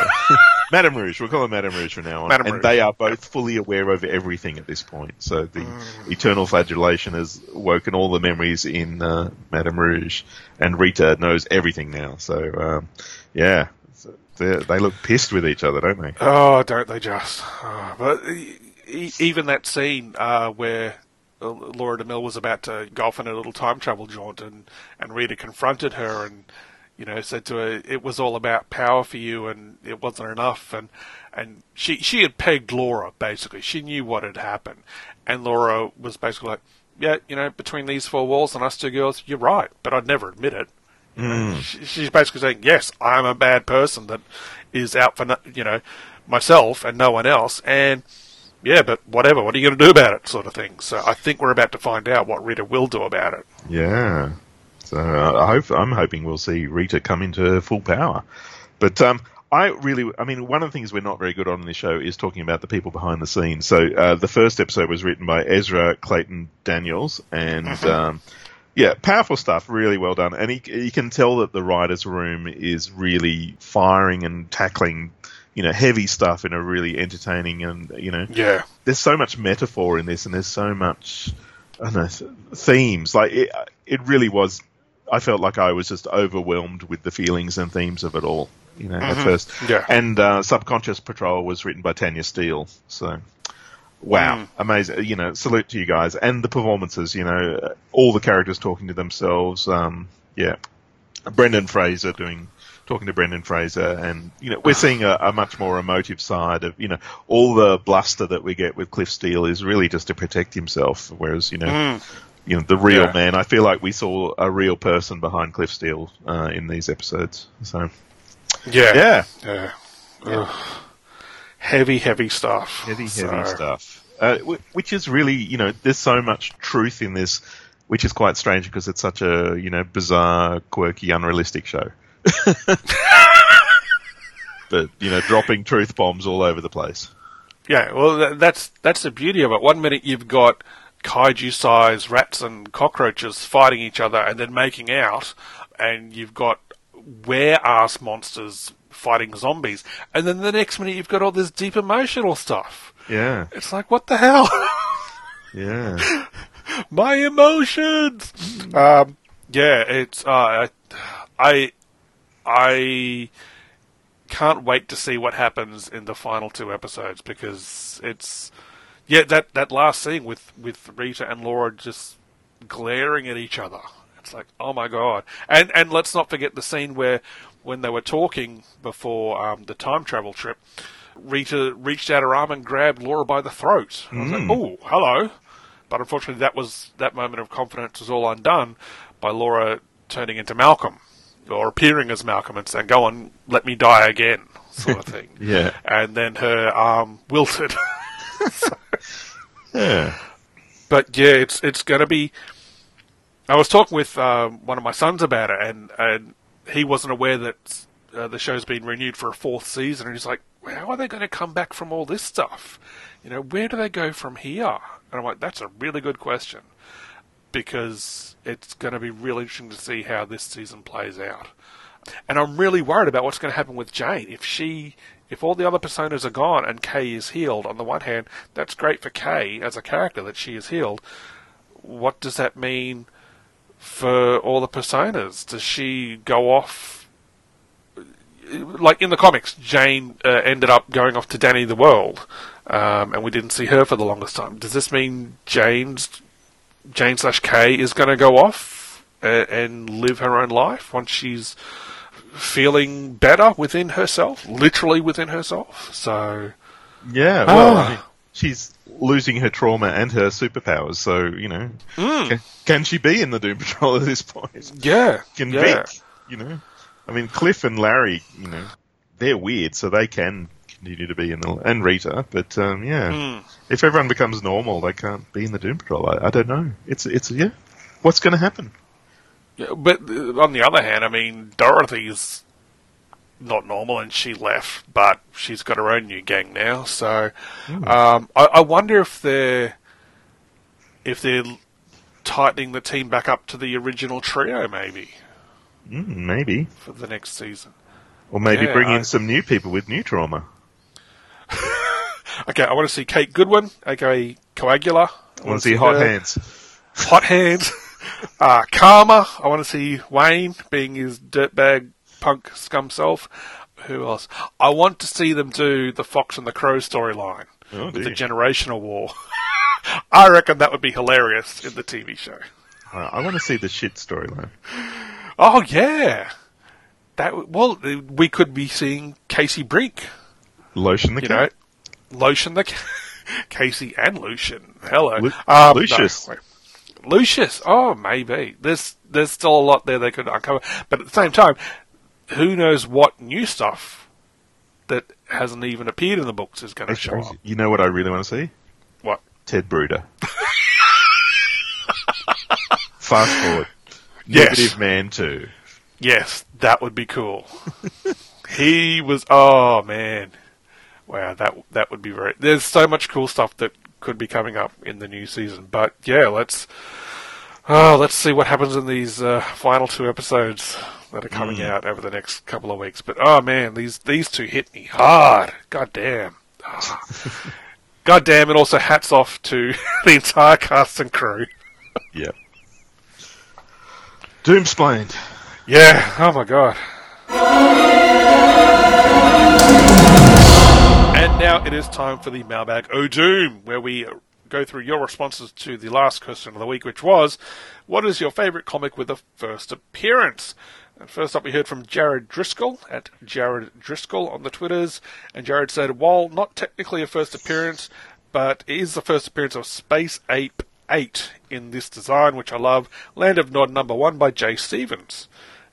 Madame Rouge. We'll call her Madame Rouge from now on. Madame and Rouge. they are both fully aware of everything at this point. So the Mm. eternal flagellation has woken all the memories in uh, Madame Rouge, and Rita knows everything now. So um, yeah, so they look pissed with each other, don't they? Oh, don't they just? Oh, but e- even that scene uh, where uh, Laura DeMille was about to go off on a little time travel jaunt, and and Rita confronted her and you know said to her, "It was all about power for you, and it wasn't enough." And and she she had pegged Laura basically. She knew what had happened, and Laura was basically like, "Yeah, you know, between these four walls and us two girls, you're right, but I'd never admit it." Mm. Know, she- She's basically saying, "Yes, I'm a bad person that is out for no, you know myself and no one else." And yeah, but whatever. What are you going to do about it, sort of thing. So I think we're about to find out what Rita will do about it. Yeah. So uh, I hope I'm hoping we'll see Rita come into full power. But um, I really, I mean, one of the things we're not very good on in this show is talking about the people behind the scenes. So uh, the first episode was written by Ezra Clayton Daniels, and um, yeah, powerful stuff. Really well done, and he, you can tell that the writers' room is really firing and tackling. You know, heavy stuff in a really entertaining and you know, Yeah. there's so much metaphor in this, and there's so much, I don't know, themes. Like it, it really was. I felt like I was just overwhelmed with the feelings and themes of it all. You know, at first. Yeah. And uh, Subconscious Patrol was written by Tanya Steele. So, wow, Mm. amazing. You know, salute to you guys and the performances. You know, all the characters talking to themselves. Um, yeah, Brendan Fraser doing talking to Brendan Fraser, and you know we're seeing a, a much more emotive side of you know all the bluster that we get with Cliff Steele is really just to protect himself, whereas you know you know the real Yeah. man. I feel like we saw a real person behind Cliff Steele uh, in these episodes. So Yeah. yeah, Yeah. Heavy, heavy stuff. heavy, So- heavy stuff. Uh, which is really you know there's so much truth in this. Which is quite strange because it's such a you know bizarre, quirky, unrealistic show. but you know, dropping truth bombs all over the place. Yeah, well, that's that's the beauty of it. One minute you've got kaiju-sized rats and cockroaches fighting each other and then making out, and you've got were-ass monsters fighting zombies, and then the next minute you've got all this deep emotional stuff. Yeah, It's like, what the hell? yeah, My emotions. Um, yeah, it's uh, I, I can't wait to see what happens in the final two episodes because it's yeah that that last scene with with Rita and Laura just glaring at each other. It's like oh my god, and and let's not forget the scene where when they were talking before um, the time travel trip. Rita reached out her arm and grabbed Laura by the throat. I was like, "Oh, hello!" But unfortunately, that was that moment of confidence was all undone by Laura turning into Malcolm or appearing as Malcolm and saying, "Go on, let me die again," sort of thing. Yeah. And then her arm wilted. but yeah, it's it's to be. I was talking with um, one of my sons about it, and and he wasn't aware that uh, the show's been renewed for a fourth season, and he's like, "How are they going to come back from all this stuff? You know, where do they go from here?" And I'm like, "That's a really good question." because it's going to be really interesting to see how this season plays out. And I'm really worried about what's going to happen with Jane. If she, if all the other personas are gone and Kay is healed, on the one hand, that's great for Kay as a character that she is healed. What does that mean for all the personas? Does she go off? Like in the comics, Jane uh, ended up going off to Danny the World, um, and we didn't see her for the longest time. Does this mean Jane's Jane slash Kay is going to go off and, and live her own life once she's feeling better within herself, literally within herself. So Yeah, well, Ah. I mean, she's losing her trauma and her superpowers, so, you know, can, can she be in the Doom Patrol at this point? yeah, Can yeah. Vic, you know? I mean, Cliff and Larry, you know, they're weird, so they can continue to be in the, and Rita, but, um, yeah. Hmm. If everyone becomes normal, they can't be in the Doom Patrol. I, I don't know. It's, it's, yeah. What's going to happen? But uh, on the other hand, I mean, Dorothy's not normal and she left, but she's got her own new gang now. So um, I, I wonder if they're if they're tightening the team back up to the original trio, maybe Mm, maybe. for the next season. Or maybe Yeah, bring I- in some new people with new trauma. Okay, I want to see Kate Goodwin, aka Coagula. I want to see hot hands. Hot Hands. uh, Karma. I want to see Wayne being his dirtbag punk scum self. Who else? I want to see them do the Fox and the Crow storyline Oh, with the generational war. I reckon that would be hilarious in the TV show. Uh, I want to see the shit storyline. Oh yeah, that well we could be seeing Casey Brink. Lotion the You cat. know, Lotion the Ca- Casey and Lucian. Hello, Lu- Um, Lucius. wait. Lucius. Oh, maybe. There's there's still a lot there they could uncover, but at the same time, who knows what new stuff that hasn't even appeared in the books is going to show up. You know what I really want to see? What? Ted Bruder. Fast forward. Yes. Negative Man 2. Yes, that would be cool. he was. Oh man, wow that that would be very. There's so much cool stuff that could be coming up in the new season. But yeah, let's. Oh, let's see what happens in these uh, final two episodes that are coming out over the next couple of weeks. But oh man, these these two hit me hard. God damn. Ah. God damn, and also hats off to the entire cast and crew. Yeah. Doomsplained. Yeah, oh my god. Now it is time for the Mailbag O Doom, where we go through your responses to the last question of the week, which was, What is your favourite comic with a first appearance? First up, we heard from Jared Driscoll at Jared Driscoll on the Twitters. And Jared said, While not technically a first appearance, but it is the first appearance of Space Ape 8 in this design, which I love. Land of Nod number one by Jay Stephens.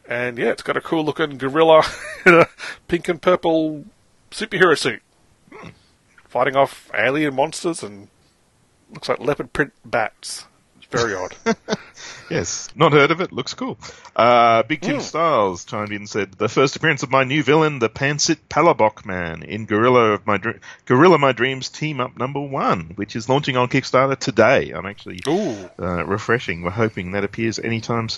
And yeah, it's got a cool looking gorilla in a pink and purple superhero suit. Fighting off alien monsters and looks like leopard print bats. It's very odd. Yes, not heard of it. Looks cool. Uh, Big. Tim Styles chimed in and said, "The first appearance of my new villain, the Pansit Palabok Man, in Gorilla of my Dr- Gorilla My Dreams Team Up Number One, which is launching on Kickstarter today. I'm actually uh, refreshing. We're hoping that appears anytime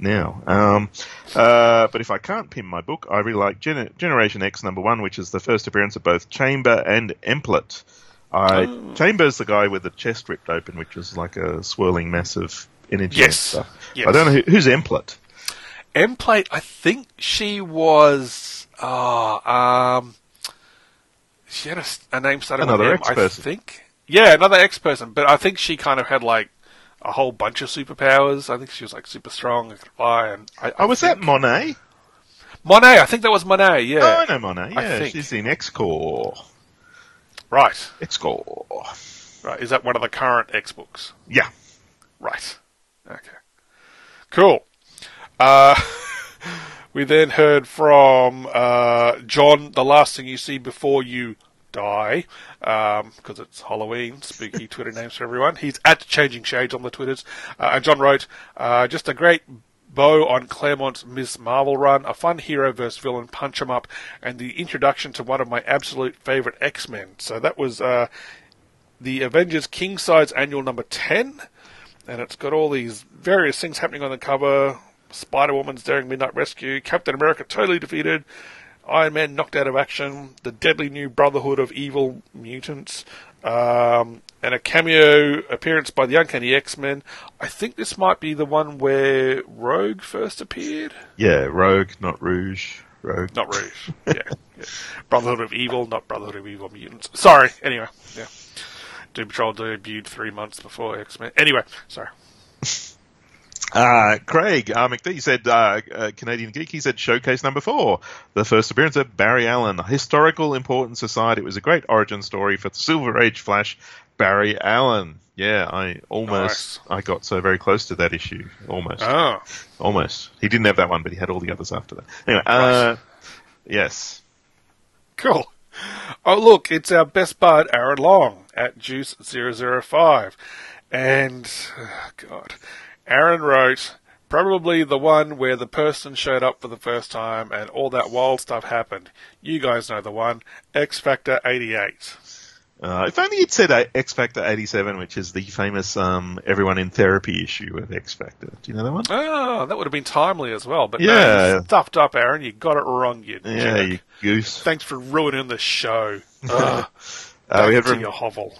now. Um, uh, but if I can't pin my book, I really like Gen- Generation X Number One, which is the first appearance of both Chamber and Emplate. I, Oh. Chamber's the guy with the chest ripped open, which is like a swirling mass of energy Yes. stuff. Yes. I don't know who, who's Emplate. M plate, I think she was. Oh, um, she had a name starting Another with M, I think. Yeah, another ex person, but I think she kind of had like a whole bunch of superpowers. I think she was like super strong and could fly. And I, I Oh, was that Monet? Monet? I think that was Monet. Yeah, Oh, I know Monet. I Yeah, think. she's in X-Corp. right, X-Corp. right. Is that one of the current X books? Yeah. Right. Okay. Cool. Uh, we then heard from uh, John. The last thing you see before you die, because it's Halloween. Spooky Twitter names for everyone. He's at Changing Shades on the Twitters. Uh, and John wrote, uh, "Just a great." Bow on Claremont's Miss Marvel run, a fun hero versus villain punch 'em up, and the introduction to one of my absolute favourite X Men. So that was uh, the Avengers King Size Annual number 10, and it's got all these various things happening on the cover. Spider Woman's daring midnight rescue, Captain America totally defeated, Iron Man knocked out of action, the deadly new Brotherhood of Evil Mutants, um, and a cameo appearance by the Uncanny X Men. I think this might be the one where Rogue first appeared. Yeah, Rogue, not Rouge. Rogue. Not Rouge. yeah, yeah. Brotherhood of Evil, not Brotherhood of Evil Mutants. Sorry. Anyway, yeah. Doom Patrol debuted three months before X Men. Anyway, sorry. Uh, Craig uh, McD said, uh, uh, Canadian Geek, he said showcase number four, the first appearance of Barry Allen, historical importance aside, it was a great origin story for the Silver Age Flash, Barry Allen. Yeah, I almost, I got so very close to that issue. Almost. Oh, Almost. He didn't have that one, but he had all the others after that. Anyway, uh, yes. cool. Oh, look, it's our best bud, Aaron Long, at Juice005. And, oh, God, Aaron wrote, probably the one where the person showed up for the first time and all that wild stuff happened. You guys know the one, X Factor 88. Uh, if only you'd said uh, X Factor 87, which is the famous um, Everyone in Therapy issue of X Factor. Do you know that one? Oh, that would have been timely as well. But Yeah. no, you stuffed up, Aaron. You got it wrong, you Yeah, jerk. you goose. Thanks for ruining the show. Ugh, Uh, we, heard to from, your hovel.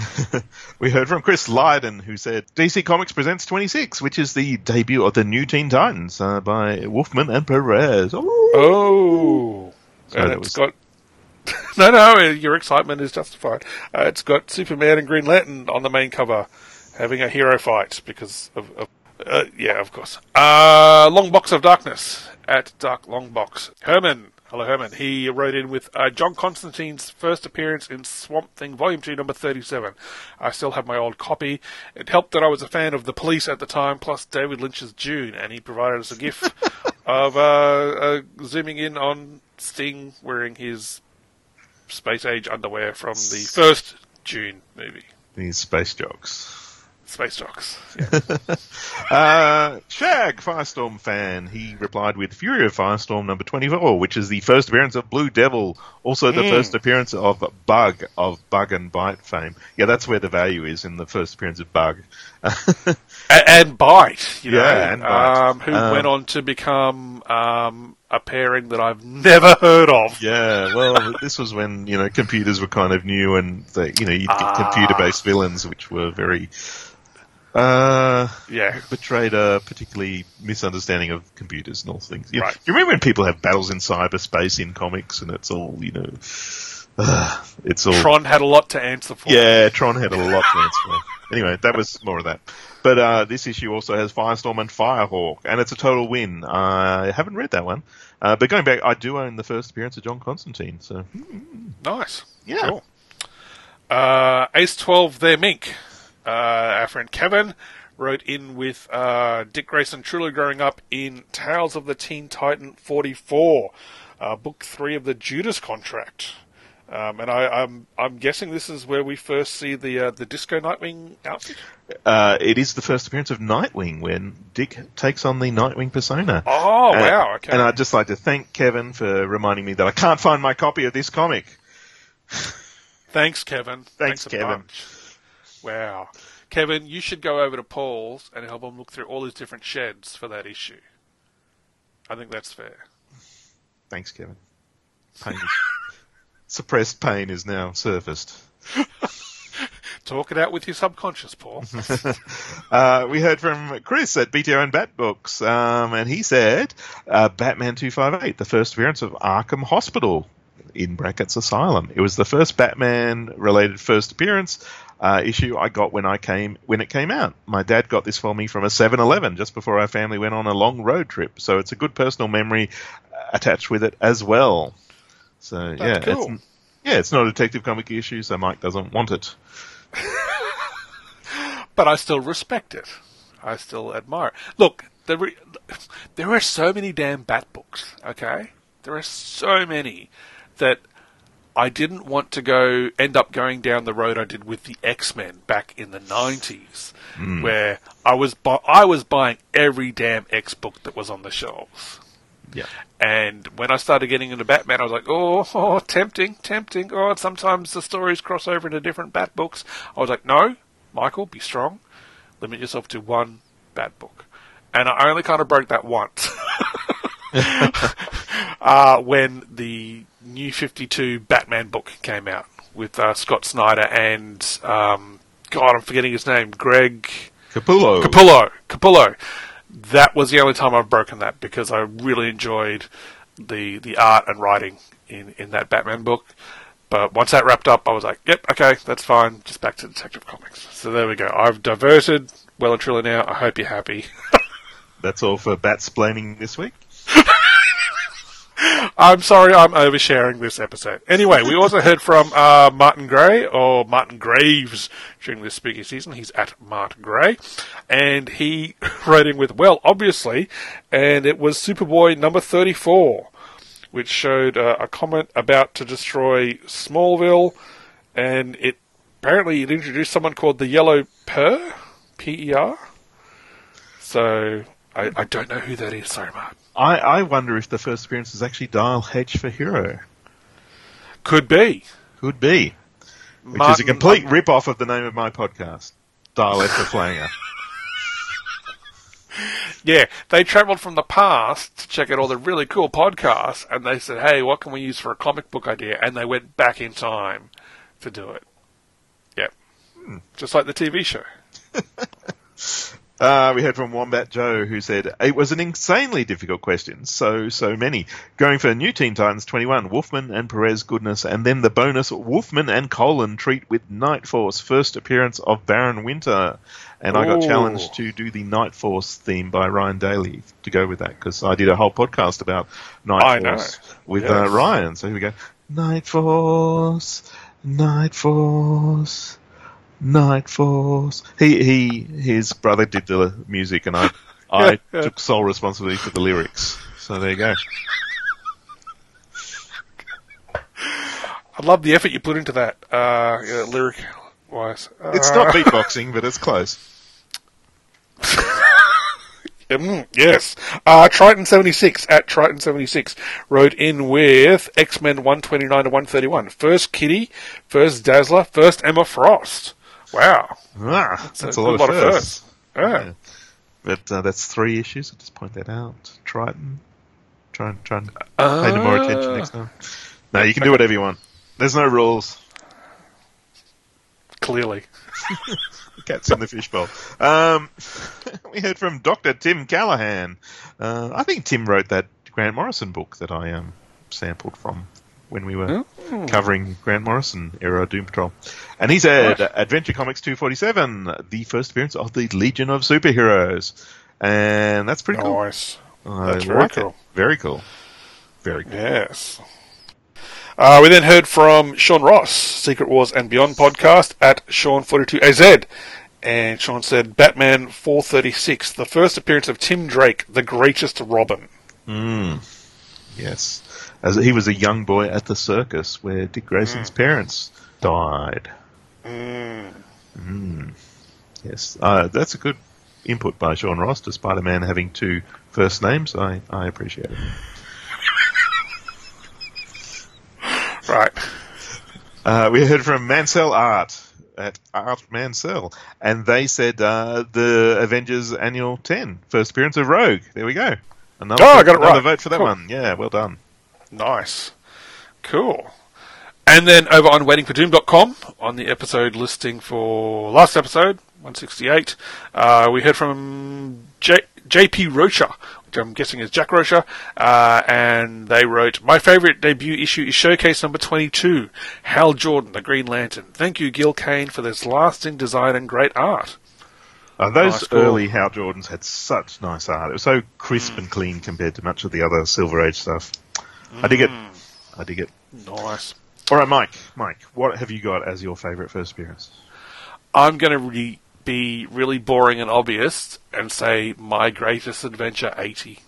we heard from Chris Lydon, who said DC Comics presents 26, which is the debut of the new Teen Titans uh, by Wolfman and Perez. Oh. Oh, Sorry, and it's was- got. no, no, your excitement is justified. Uh, it's got Superman and Green Lantern on the main cover, having a hero fight because of. of uh, yeah, of course. Uh, Long Box of Darkness at Dark Long Box. Herman, hello Herman. He wrote in with uh, John Constantine's first appearance in Swamp Thing, Volume Two, Number Thirty-seven. I still have my old copy. It helped that I was a fan of the Police at the time, plus David Lynch's Dune, and he provided us a gift of uh, uh, zooming in on Sting wearing his space age underwear from the first Dune movie, These space jocks. Space Jocks. Uh, Shag, Firestorm fan, he replied with Fury of Firestorm number 24, which is the first appearance of Blue Devil, also the first appearance of Bug, of Bug and Bite fame. Yeah, that's where the value is in the first appearance of Bug. A- and Bite, you know, Yeah, and Bite. Um, who Um, went on to become um, a pairing that I've never heard of. yeah, well, this was when, you know, computers were kind of new and, the, you know, you'd get computer-based villains, which were very, uh, Yeah. betrayed a particularly misunderstanding of computers and all things. You, Right. you remember when people have battles in cyberspace in comics and it's all, you know, uh, it's all. Tron had a lot to answer for. Yeah, Tron had a lot to answer for. Anyway, that was more of that. But uh, this issue also has Firestorm and Firehawk, and it's a total win. I haven't read that one. Uh, but going back, I do own the first appearance of John Constantine, so Nice. Yeah. Cool. Uh, Ace 12, their mink. Uh, our friend Kevin wrote in with uh, Dick Grayson truly growing up in Tales of the Teen Titan 44, uh, book three of the Judas contract. Um, and I, I'm I'm guessing this is where we first see the uh, the Disco Nightwing outfit. uh, it is the first appearance of Nightwing when Dick takes on the Nightwing persona. Oh And- wow! Okay. And I'd just like to thank Kevin for reminding me that I can't find my copy of this comic. Thanks, Kevin. Thanks, a Kevin. bunch. Wow, Kevin, you should go over to Paul's and help him look through all his different sheds for that issue. I think that's fair. Thanks, Kevin. Pain is, suppressed pain is now surfaced. Talk it out with your subconscious, Paul. Uh, we heard from Chris at BTO and Bat Books, um, and he said uh, Batman 258, the first appearance of Arkham Hospital, in brackets Asylum. It was the first Batman related first appearance uh, issue I got when I came when it came out. My dad got this for me from a 7-Eleven just before our family went on a long road trip, so it's a good personal memory uh, attached with it as well. So yeah, cool. it's, yeah, it's not a Detective Comic issue, so Mike doesn't want it. but I still respect it. I still admire. it. Look, there, re- there are so many damn Bat books. Okay, there are so many that I didn't want to go end up going down the road I did with the X Men back in the nineties, where I was bu- I was buying every damn X book that was on the shelves. Yeah. And when I started getting into Batman, I was like, oh, oh, tempting, tempting. Oh, sometimes the stories cross over into different Bat books. I was like, no, Michael, be strong. Limit yourself to one Bat book. And I only kind of broke that once. uh, when the new 52 Batman book came out with uh, Scott Snyder and, um, God, I'm forgetting his name, Greg. Capullo. Capullo. Capullo. That was the only time I've broken that because I really enjoyed the the art and writing in, in that Batman book. But once that wrapped up, I was like, yep, okay, that's fine. Just back to Detective Comics. So there we go. I've diverted well and truly now. I hope you're happy. That's all for bat splaining this week. I'm sorry I'm oversharing this episode. Anyway, we also heard from uh, Martin Gray, or Martin Graves, during this spooky season. He's at Martin Gray. And he wrote in with, well, obviously, and it was Superboy number 34, which showed uh, a comment about to destroy Smallville, and it apparently it introduced someone called the Yellow Per, P-E-R. So, I, I don't know who that is, sorry, Martin. I, I wonder if the first appearance is actually Dial H for Hero. Could be. Could be. which is a complete rip-off of the name of my podcast, Dial H for Flanger. Yeah, they travelled from the past to check out all the really cool podcasts, and they said, "Hey, what can we use for a comic book idea?" And they went back in time to do it. Yep, hmm. just like the TV show. Uh, we heard from Wombat Joe, who said it was an insanely difficult question. So, so many. Going for New Teen Titans 21, Wolfman and Perez goodness, and then the bonus Wolfman and Colan treat with Night Force, first appearance of Baron Winter. And I got challenged to do the Night Force theme by Ryan Daly to go with that because I did a whole podcast about Night I know. Force with uh, Ryan. So here we go. Night Force, Night Force. Night Force. He he his brother did the music, and I I took sole responsibility for the lyrics. So there you go. I love the effort you put into that uh, yeah, lyric wise. It's not beatboxing, but it's close. Mm, yes. Uh, Triton seventy six at Triton seventy six wrote in with X Men one twenty nine to one thirty one. First Kitty, first Dazzler, first Emma Frost. Wow, Ah, that's, a, good lot, of firsts. Yeah. Yeah. But uh, that's three issues. I'll just point that out. Triton. Try and try and pay no more attention next time. No, you can do whatever you want. There's no rules. Clearly. Cats in the fishbowl. Um, we heard from Dr. Tim Callahan. Uh, I think Tim wrote that Grant Morrison book that I um, sampled from when we were covering Grant Morrison era Doom Patrol. And he said Adventure Comics 247, the first appearance of the Legion of Superheroes. And that's pretty cool. Nice. I That's very like it. cool. Very cool. Very cool. Yes. Uh, we then heard from Sean Ross, Secret Wars and Beyond podcast at Sean42AZ. And Sean said, Batman 436, the first appearance of Tim Drake, the greatest Robin. Hmm. Yes. As he was a young boy at the circus where Dick Grayson's parents died. Mm. Yes. Uh, that's a good input by Sean Ross, to Spider Man having two first names. I, I appreciate it. Right. Uh, we heard from Mansell Art at Art Mansell, and they said uh, the Avengers Annual 10, first appearance of Rogue. There we go. Another, Oh, I got it another right. vote for that Cool. one. Yeah, well done. Nice. Cool. And then over on waitingfordoom.com, on the episode listing for last episode, 168, uh, we heard from J- JP Rocha, which I'm guessing is Jack Rocha, uh, and they wrote, My favourite debut issue is Showcase number 22, Hal Jordan, the Green Lantern. Thank you, Gil Kane, for this lasting design and great art. Uh, those Nice, early Hal Jordans had such nice art. It was so crisp and clean compared to much of the other Silver Age stuff. I dig it. I dig it. Nice. All right, Mike. Mike, what have you got as your favourite first appearance? I'm going to re- be really boring and obvious and say My Greatest Adventure 80.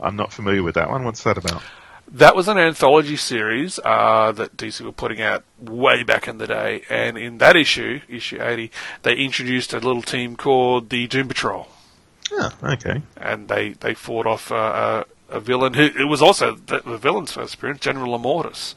I'm not familiar with that one. What's that about? That was an anthology series uh, that DC were putting out way back in the day, and in that issue, issue 80, they introduced a little team called the Doom Patrol, Oh, okay. and they, they fought off uh, a, villain who it was also the, the villain's first appearance, General Immortus.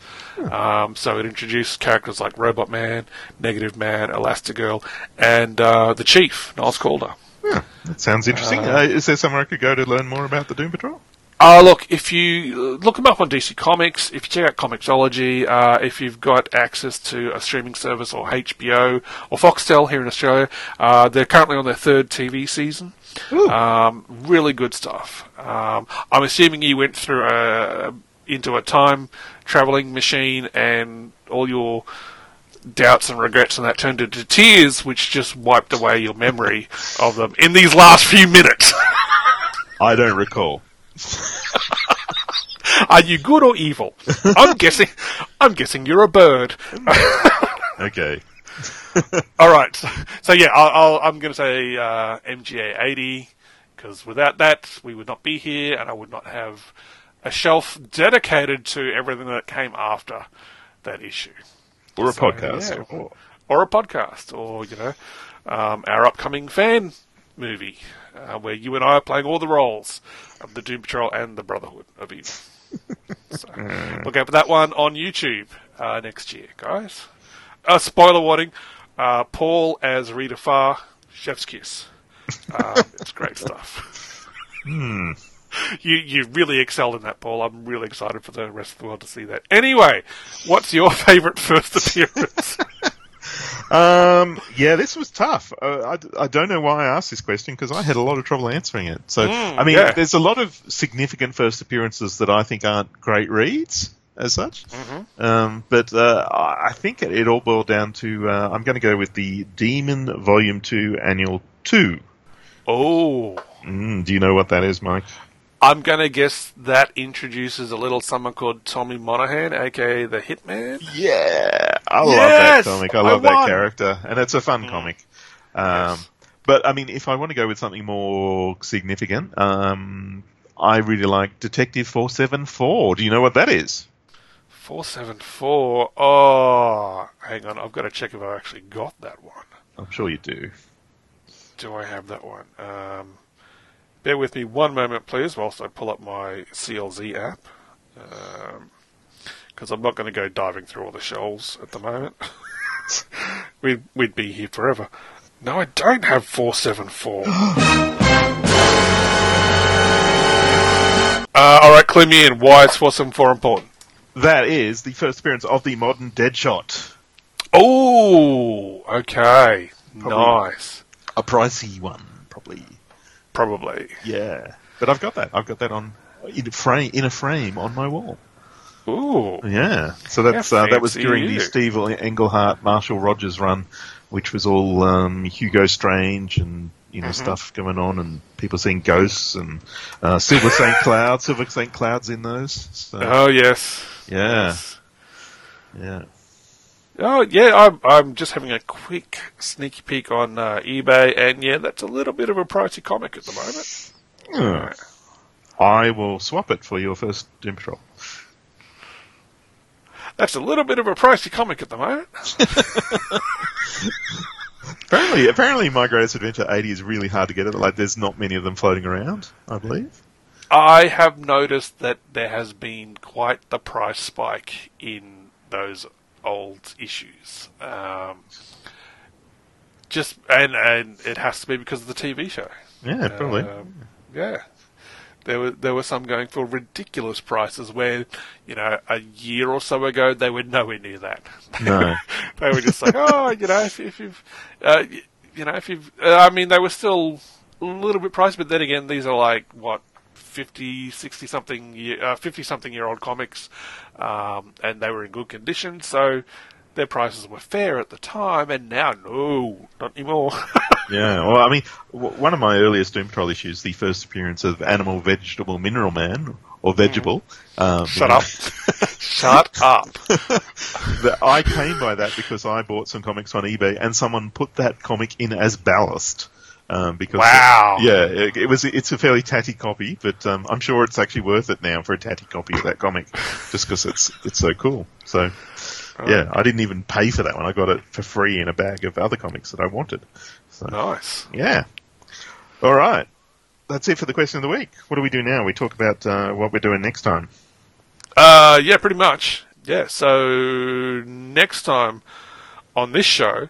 Um, so it introduced characters like Robot Man, Negative Man, Elastigirl, and uh, the Chief, Niles Caulder. Yeah, That sounds interesting. Uh, is there somewhere I could go to learn more about the Doom Patrol? Uh, look, if you uh, look them up on DC Comics, if you check out Comixology, uh, if you've got access to a streaming service or HBO or Foxtel here in Australia, uh, they're currently on their third TV season. Um, really good stuff. Um, I'm assuming you went through a, into a time traveling machine and all your doubts and regrets and that turned into tears, which just wiped away your memory of them in these last few minutes. I don't recall. Are you good or evil? I'm guessing. I'm guessing you're a bird. Okay. All right. So, so yeah, I'll, I'll, I'm going to say uh, MGA 80 because without that, we would not be here, and I would not have a shelf dedicated to everything that came after that issue, Or a So, podcast. yeah. Or, or a podcast, or you know, um, our upcoming fan movie uh, where you and I are playing all the roles of the Doom Patrol and the Brotherhood of Evil. so, out for that one on YouTube uh, next year, guys. uh, spoiler warning: uh, Paul as Rita Farr, chef's kiss. Uh, it's great stuff. Hmm. You you really excelled in that, Paul. I'm really excited for the rest of the world to see that. Anyway, what's your favourite first appearance? Um, yeah, this was tough. Uh, I, I don't know why I asked this question because I had a lot of trouble answering it. So, Mm, I mean, yeah. there's a lot of significant first appearances that I think aren't great reads as such. Mm-hmm. Um, but uh, I I think it, it all boiled down to uh, I'm going to go with the Demon Volume 2 Annual 2. oh, Mm, do you know what that is, Mike? I'm gonna guess that introduces a little someone called Tommy Monaghan, aka the Hitman. Yeah, I Yes! love that comic. I I love that character, and it's a fun comic. Um, But I mean, if I want to go with something more significant, um, I really like Detective Four Seven Four. Do you know what that is? Four seven four. Oh, hang on. I've got to check if I actually got that one. I'm sure you do. Do I have that one? Um, bear with me one moment, please, whilst I pull up my CLZ app. Because I'm not going to go diving through all the shelves at the moment. we'd, we'd be here forever. No, I don't have 474. uh, alright, clue me in. Why is 474 important? That is the first appearance of the modern Deadshot. Oh, okay. Nice. A pricey one, probably. Probably. Yeah, but I've got that. I've got that on in a frame in a frame on my wall. Ooh. Yeah, so that's uh, that was during you. the Steve Englehart, Marshall Rogers run, which was all um, Hugo Strange and you know Mm-hmm. stuff going on, and people seeing ghosts and uh, Silver Saint Cloud, Silver Saint Clouds in those. So, Oh, yes. yeah, Yes. yeah. Oh yeah, I'm I'm just having a quick sneaky peek on uh, eBay, and yeah, that's a little bit of a pricey comic at the moment. Hmm. I will swap it for your first Doom Patrol. That's a little bit of a pricey comic at the moment. Apparently, apparently, My Greatest Adventure 80 is really hard to get. At like, there's not many of them floating around. I believe. I have noticed that there has been quite the price spike in those old issues. Um, just and and it has to be because of the TV show. Yeah, probably. Um, yeah. There were there were some going for ridiculous prices where, you know, a year or so ago they were nowhere near that. No. they were just like, oh, you know, if, if you've, uh, you know, if you've, uh, I mean, they were still a little bit pricey, but then again, these are like what 50, 60 something, year, uh, 50 something year old comics, um, and they were in good condition, so their prices were fair at the time, and now, no, not anymore. Yeah, well, I mean, w- one of my earliest Doom Patrol issues, the first appearance of Animal, Vegetable, Mineral Man, or Vegetable. Um, Shut up. Shut up. that I came by that because I bought some comics on eBay, and someone put that comic in as ballast. Um, because Wow. yeah, it, it was. It's a fairly tatty copy, but um, I'm sure it's actually worth it now for a tatty copy of that comic, just because it's it's so cool. So yeah, I didn't even pay for that one. I got it for free in a bag of other comics that I wanted. So Nice. yeah. All right. That's it for the question of the week. What do we do now? We talk about uh, what we're doing next time. Uh, yeah, pretty much. Yeah, so next time on this show,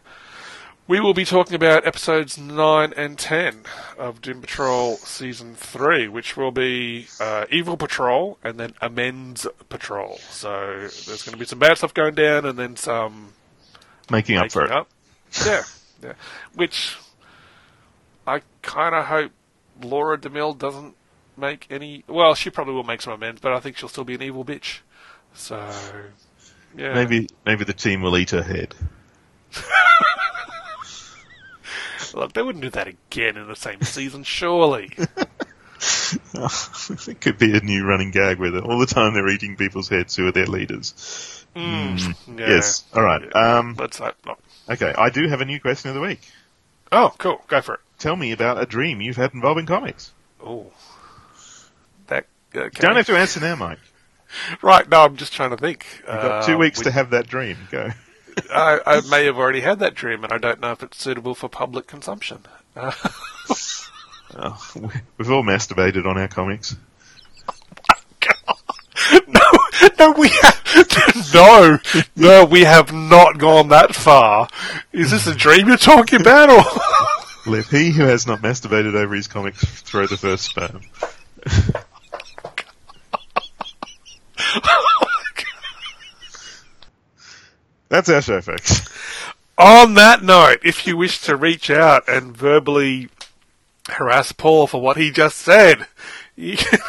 we will be talking about episodes 9 and 10 of Doom Patrol Season 3, which will be uh, Evil Patrol and then Amends Patrol. So there's going to be some bad stuff going down and then some Making up for it. Yeah, yeah. Which I kind of hope Laura DeMille doesn't make any. Well, she probably will make some amends, but I think she'll still be an evil bitch. So, yeah. Maybe maybe the team will eat her head. Look, they wouldn't do that again in the same season, surely. it could be a new running gag with it. All the time they're eating people's heads who are their leaders. Yeah. Yes. All right. Um, Let's hope not. okay. I do have a new question of the week. Oh, cool. Go for it. Tell me about a dream you've had involving comics. Oh. That. Okay. You don't have to answer now, Mike. Right, no, I'm just trying to think. You've got two Uh, weeks we- to have that dream. Go. I, I may have already had that dream, and I don't know if it's suitable for public consumption. Uh, Oh, we've all masturbated on our comics. no, no, we have, no, no, we have not gone that far. Is this a dream you're talking about, or? Let he who has not masturbated over his comics throw the first sperm. That's our show, folks. On that note, if you wish to reach out and verbally harass Paul for what he just said, you can,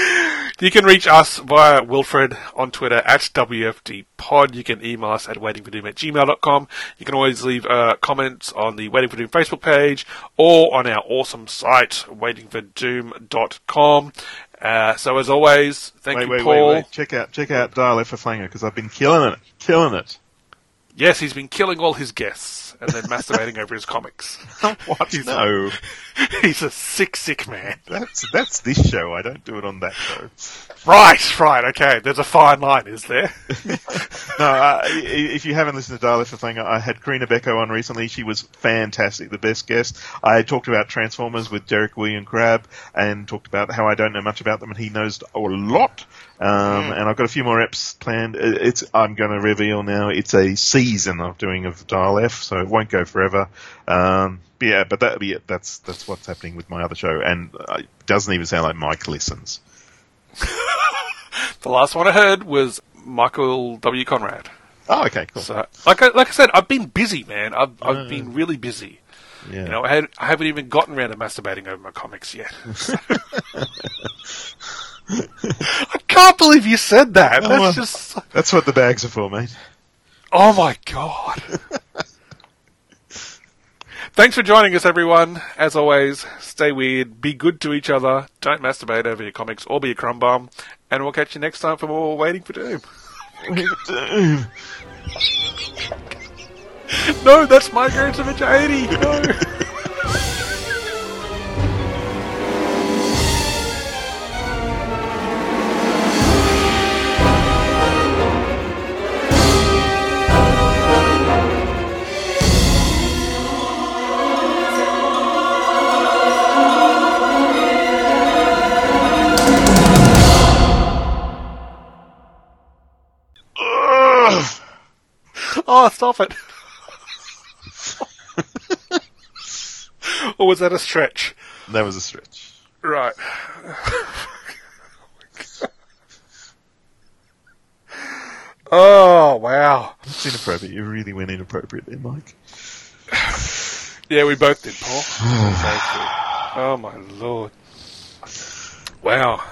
you can reach us via Wilfred on Twitter at WFDpod. You can email us at waitingfordoom at gmail.com. You can always leave uh, comments on the Waiting for Doom Facebook page or on our awesome site, waitingfordoom.com. Uh, so as always, thank wait, you, wait, Paul. wait, wait. Check out, check out Dial F for Flanger because I've been killing it, killing it. Yes, he's been killing all his guests and then masturbating over his comics. What? No, He's a sick, sick man. that's that's this show. I don't do it on that show. Right, right, okay. There's a fine line, is there? No, uh, if you haven't listened to Dial F for Flanger, I had Karina Becco on recently. She was fantastic, the best guest. I talked about Transformers with Derek William Crabb and talked about how I don't know much about them and he knows a lot. Um, And I've got a few more eps planned. It's I'm going to reveal now. It's a season of doing of Dial F, so it won't go forever. Um, but yeah, but it. That's that's what's happening with my other show, and uh, it doesn't even sound like Mike listens. The last one I heard was Michael W. Conrad. Oh, okay, cool. So, like I, like I said, I've been busy, man. I've, I've been really busy. yeah. You know, I, had, I haven't even gotten around to masturbating over my comics yet. I can't believe you said that. Oh, That's well. just. That's what the bags are for, mate. Oh my god. Thanks for joining us, everyone. As always, stay weird, be good to each other, don't masturbate over your comics or be a crumb bomb, and we'll catch you next time for more Waiting for Doom. No, that's my Guardians of Anxiety. No. Oh, stop it. or was that a stretch? That was a stretch. Right. oh, wow. It's inappropriate. You really went inappropriate there, Mike. Yeah, we both did, Paul. We both did. Oh, my lord. Wow.